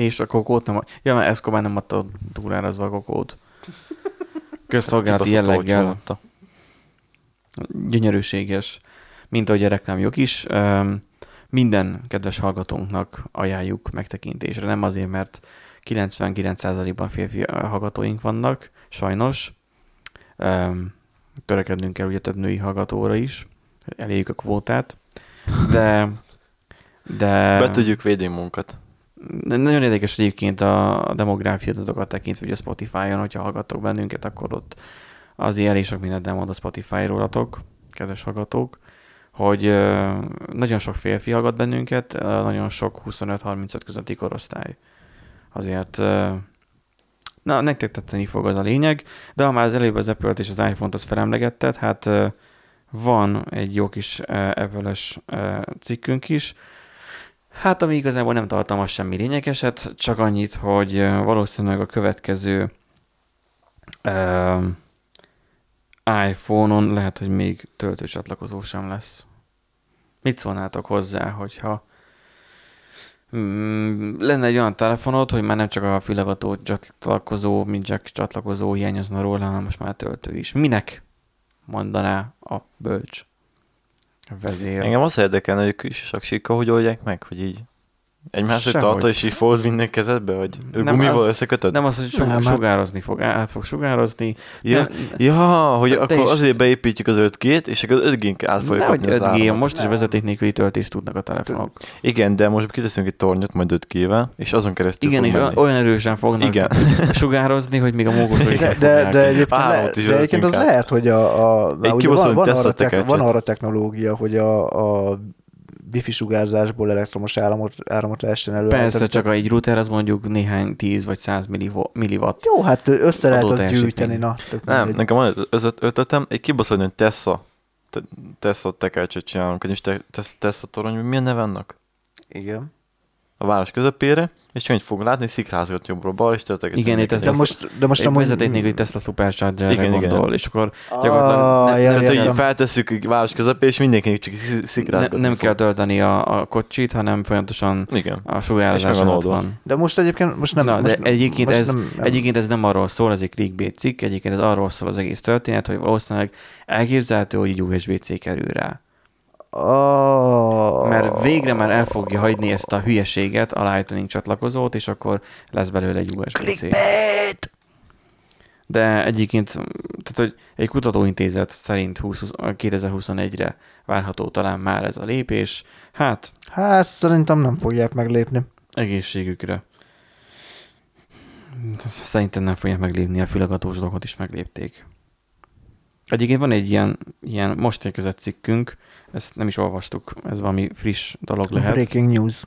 És a kokót nem... Ja, mert Escobar nem adta túlárazva a kokót. Közszolgálati jelleggel. adta. gyönyörűséges, mint ahogy a reklámjuk is. Minden kedves hallgatónknak ajánljuk megtekintésre, nem azért, mert 99%-ban férfi hallgatóink vannak, sajnos. Törekednünk kell ugye több női hallgatóra is, elérjük a kvótát, de de Be tudjuk védni munkat. Nagyon érdekes egyébként a demográfia adatokat tekintve, hogy a Spotify-on, hogyha hallgattok bennünket, akkor ott azért elég sok mindent elmond a Spotify rólatok, kedves hallgatók, hogy nagyon sok férfi hallgat bennünket, nagyon sok 25-35 közötti korosztály. Azért na, nektek tetszeni fog az a lényeg, de ha már az előbb az Apple-t és az iPhone-t azt felemlegetted, hát van egy jó kis Apple-es cikkünk is, Hát, ami igazából nem tartalmaz semmi lényegeset, csak annyit, hogy valószínűleg a következő ö, iPhone-on lehet, hogy még töltőcsatlakozó sem lesz. Mit szólnátok hozzá, hogyha mm, lenne egy olyan telefonod, hogy már nem csak a fülhallgató csatlakozó, mint csak csatlakozó hiányozna róla, hanem most már töltő is. Minek mondaná a bölcs vezér? Engem az érdekelne, hogy a kis saksika hogy oldják meg, hogy így egymásra tartja, és így fold minden kezedbe, vagy Nem, gumival az- összekötöd? Nem az, hogy su- Nem, hát- sugározni fog, át fog sugározni. Ja, Nem- ja hogy Te- akkor is- azért beépítjük az 5G-t, és akkor az 5G-n át fogja kapni az 5G, áramot. most is vezeték nélküli töltést tudnak a telefonok. Igen, de most kiteszünk egy tornyot majd 5G-vel, és azon keresztül Igen, és menni. olyan erősen fognak Igen. sugározni, hogy még a mókusok is De, meg de, de egyébként, le, de egyébként az lehet, hogy a, a van, van, arra, van technológia, hogy a, a wifi sugárzásból elektromos áramot, áramot lehessen előállítani. Persze, csak egy router az mondjuk néhány 10 vagy 100 millivo- milliwatt. Jó, hát össze lehet azt Adóteljesítmény. gyűjteni, na. Nem, mindegy. nekem van az öt- ötletem, egy kibaszott olyan Tesla, te- Tesla tekercset csinálunk, és te, Tesla, torony, milyen neve annak? Igen. A város közepére, és csak fog látni, szikrázgat jobbra, bal, és tölteget. Igen, itt ez De most, de most Egy amúgy... vezeték nélküli Tesla Supercharger-re Igen, igen. gondol, és akkor Ah, gyakorlatilag Tehát, hogy feltesszük a város közepére, és mindenkinek csak szi- ne, szikrázgatni nem fog. kell tölteni a, a kocsit, hanem folyamatosan Igen. a sugárzás meg van. De most egyébként most nem... Na, de egyébként, most ez, nem, nem, egyébként ez nem arról szól, ez egy clickbait cikk, egyébként ez arról szól az egész történet, hogy valószínűleg elképzelhető, hogy egy USB-C kerül rá. Oh. Mert végre már el fogja hagyni ezt a hülyeséget, a Lightning csatlakozót, és akkor lesz belőle egy USB-C. Clickbait! De egyébként, tehát hogy egy kutatóintézet szerint 20, 2021-re várható talán már ez a lépés, hát Hát szerintem nem fogják meglépni. egészségükre. Szerintem nem fogják meglépni, a fülhallgatós dolgot is meglépték. Egyébként van egy ilyen, ilyen most érkezett cikkünk, ezt nem is olvastuk, ez valami friss dolog lehet. Breaking news.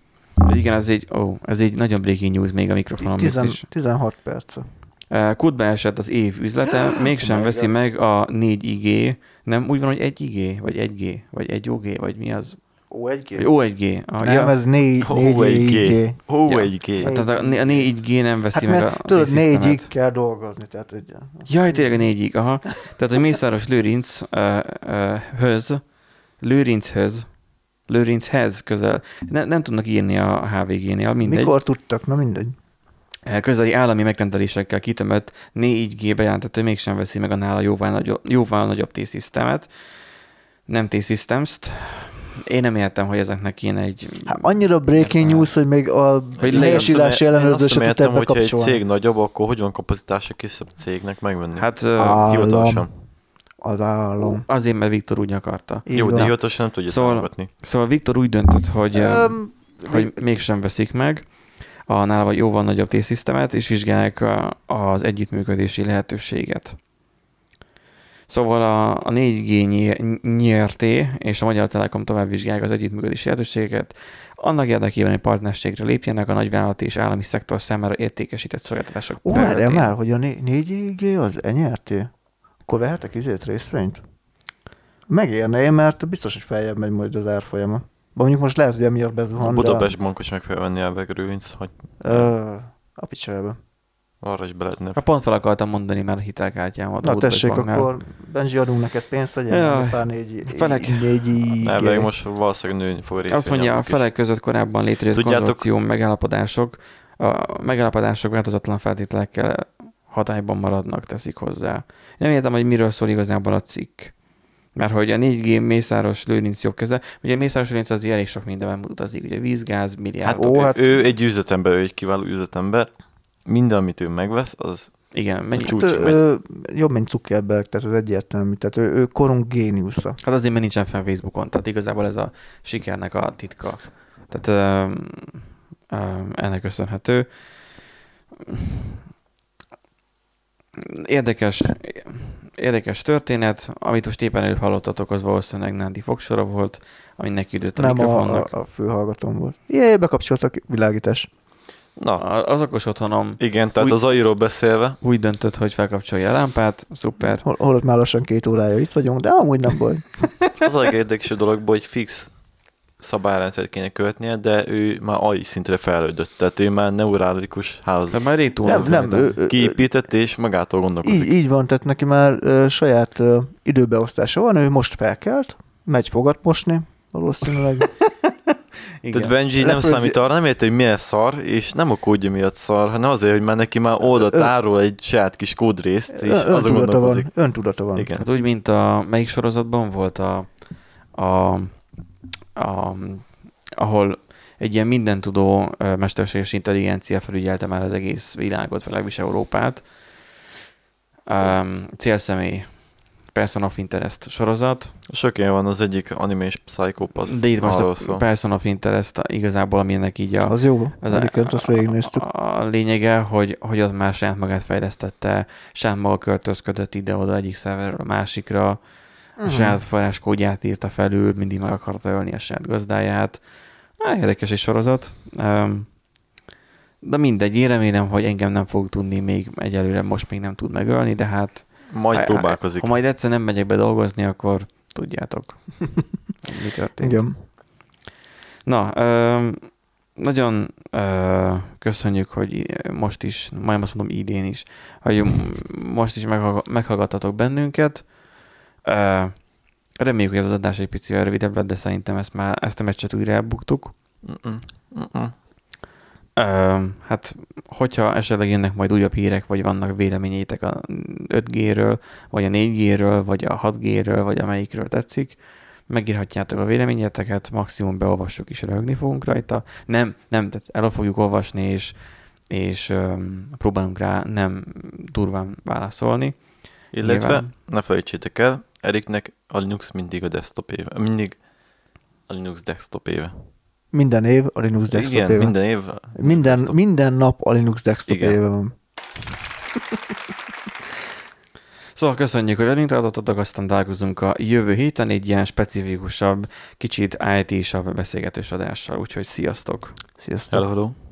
Igen, ez egy, ó, ez egy nagyon breaking news még a mikrofonon Tizen, is. 16 perc. Kútba esett az év üzlete, mégsem my veszi God. meg a 4IG, nem úgy van, hogy 1IG, vagy 1G, vagy 1 OG, vagy mi az? Ó, egy Vagy O1G. Ah, Nem, ez 4 Ó, 4 egy G. G. Ó, Ja. egy G. Hát, tehát a, a 4G nem veszi Hát meg mert a tudod, T-Systemet. négyig kell dolgozni, tehát egy... Jaj, tényleg a 4 aha. Tehát, hogy Mészáros Lőrinc uh, uh, höz, Lőrinchöz, Lőrinchhez közel, ne, nem tudnak írni a HVG-nél, mindegy. Mikor tudtak? Na mindegy. Eh, közeli állami megrendelésekkel kitömött 4G bejelentett, hogy mégsem veszi meg a nála jóval nagyobb, jóval nagyobb T-Systemet, nem T-Systems-t. Én nem értem, hogy ezeknek kéne egy... Hát annyira breaking news, hogy még a Hogy nem tud értem, hogyha egy cég nagyobb, akkor hogy van kapacitása kisebb cégnek megvenni? Hát uh, hivatalosan. Az állam. azért, mert Viktor úgy akarta. Így Jó, van. de nem tudja Szóval- támogatni. Szóval Viktor úgy döntött, hogy, Öm, hogy mégsem veszik meg a nála vagy jóval nagyobb T-Systemet, és vizsgálják az együttműködési lehetőséget. Szóval a, a 4G nyi- nyerté, és a Magyar Telekom tovább vizsgálják az együttműködési lehetőséget, annak érdekében, hogy partnerségre lépjenek a nagyvállalati és állami szektor számára értékesített szolgáltatások Ó, már, hogy a 4G az enyerté? Akkor vehetek izét részvényt? Megérne én, mert biztos, hogy feljebb megy majd az árfolyama. Mondjuk most lehet, hogy emiatt A bezuhan, Budapest bankos meg fel venni a Grővinc, hogy de... Ö, a picsába. arra is be lehetne. Ha pont fel akartam mondani, mert a hitelkártyámat. Na tessék, akkor Benji, adunk neked pénzt, vagy Jaj, pár négy, felek. négy, Ne, meg most valószínűleg nőni fog részvény. Azt mondja, a felek között korábban létrejött Tudjátok- konzorcium megállapodások, a megállapodások változatlan feltételekkel hatályban maradnak, teszik hozzá. Nem értem, hogy miről szól igazából a cikk. Mert hogy a 4G Mészáros Lőrinc jobb keze, ugye Mészáros Lőrinc az elég sok mindenben utazik, ugye vízgáz, milliárdok. ó, Ó, hát- ő egy üzletember, ő egy kiváló üzletember. Minden, amit ő megvesz, az Igen, mennyi, csúcs. Hát, ö, jobb, mint Zuckerberg, tehát az egyértelmű. Tehát ő, ő korunk géniusza. Hát azért, mert nincsen fenn Facebookon, tehát igazából ez a sikernek a titka. Tehát um, um, ennek köszönhető. Érdekes, érdekes történet, amit most éppen előbb hallottatok, az valószínűleg Nándi Fogsora volt, ami neki időtt a Nem a, mikrofonnak. a, a főhallgatóm volt. Jé, bekapcsoltak világítás. Na, A, az okos otthonom igen, tehát Úgy- az AI-ról beszélve, úgy döntött, hogy felkapcsolja a lámpát, szuper. Hol, holott már lassan két órája itt vagyunk, de amúgy nem baj. az a legérdekesebb dolog, hogy fix szabályrendszert kéne követnie, de ő már AI szintre fejlődött, tehát ő már neurálikus hálózat már rég túl nem, nem, rajta. ő, ő, kiépített, és magától gondolkozik. így, így van, tehát neki már ö, saját ö, időbeosztása van, ő most felkelt, megy fogat mosni, valószínűleg. Igen. Tehát Benji nem Lefőzi- számít arra, nem érte, hogy milyen szar, és nem a kódja miatt szar, hanem azért, hogy már neki már oldalt Ö- árul egy saját kis kódrészt, és Ö- azon gondolkozik. van, öntudata van. Igen. Hát úgy, mint a, melyik sorozatban volt a, a, a ahol egy ilyen mindentudó mesterséges intelligencia felügyelte már az egész világot, vagy legalábbis Európát. Um, célszemély, Person of Interest sorozat, ilyen van, az egyik anime és Psychopass. de itt most a. Person of Interest igazából, aminek így a, Az jó, az egyébként azt végignéztük. a, a lényege, hogy, hogy ott már saját magát fejlesztette, saját maga költözködött ide-oda egyik szerverről a másikra, a Mhm. saját forráskódját írta felül, mindig meg akarta ölni a saját gazdáját. Á, érdekes egy sorozat. Um, de mindegy, én remélem, hogy engem nem fog tudni még egyelőre, most még nem tud megölni, de hát Majd ha- próbálkozik. ha majd egyszer nem megyek be dolgozni, akkor tudjátok, mi történt. Igen. Na, ö, nagyon ö, köszönjük, hogy most is, majd azt mondom idén is, hogy most is meghallg- meghallgattatok bennünket. Reméljük, hogy ez az adás egy picivel rövidebb lett, de szerintem ezt már, ezt a meccset újra elbuktuk. Mm-mm. Hát, hogyha esetleg jönnek majd újabb hírek, vagy vannak véleményeitek a 5G-ről, vagy a 4G-ről, vagy a 6G-ről, vagy amelyikről tetszik, megírhatjátok a véleményeteket, maximum beolvassuk is, röhögni fogunk rajta. Nem, nem, tehát el fogjuk olvasni, és, és öm, próbálunk rá nem durván válaszolni. Illetve Nyilván. ne felejtsétek el, Eriknek a Linux mindig a desktop éve. Mindig a Linux desktop éve. Minden év a Linux desktop Igen, éve. minden év. minden, desktop. minden nap a Linux desktop Igen. éve van. Szóval köszönjük, hogy velünk tartottatok, aztán találkozunk a jövő héten egy ilyen specifikusabb, kicsit IT-sabb beszélgetős adással, úgyhogy sziasztok! Sziasztok! Hello, hello.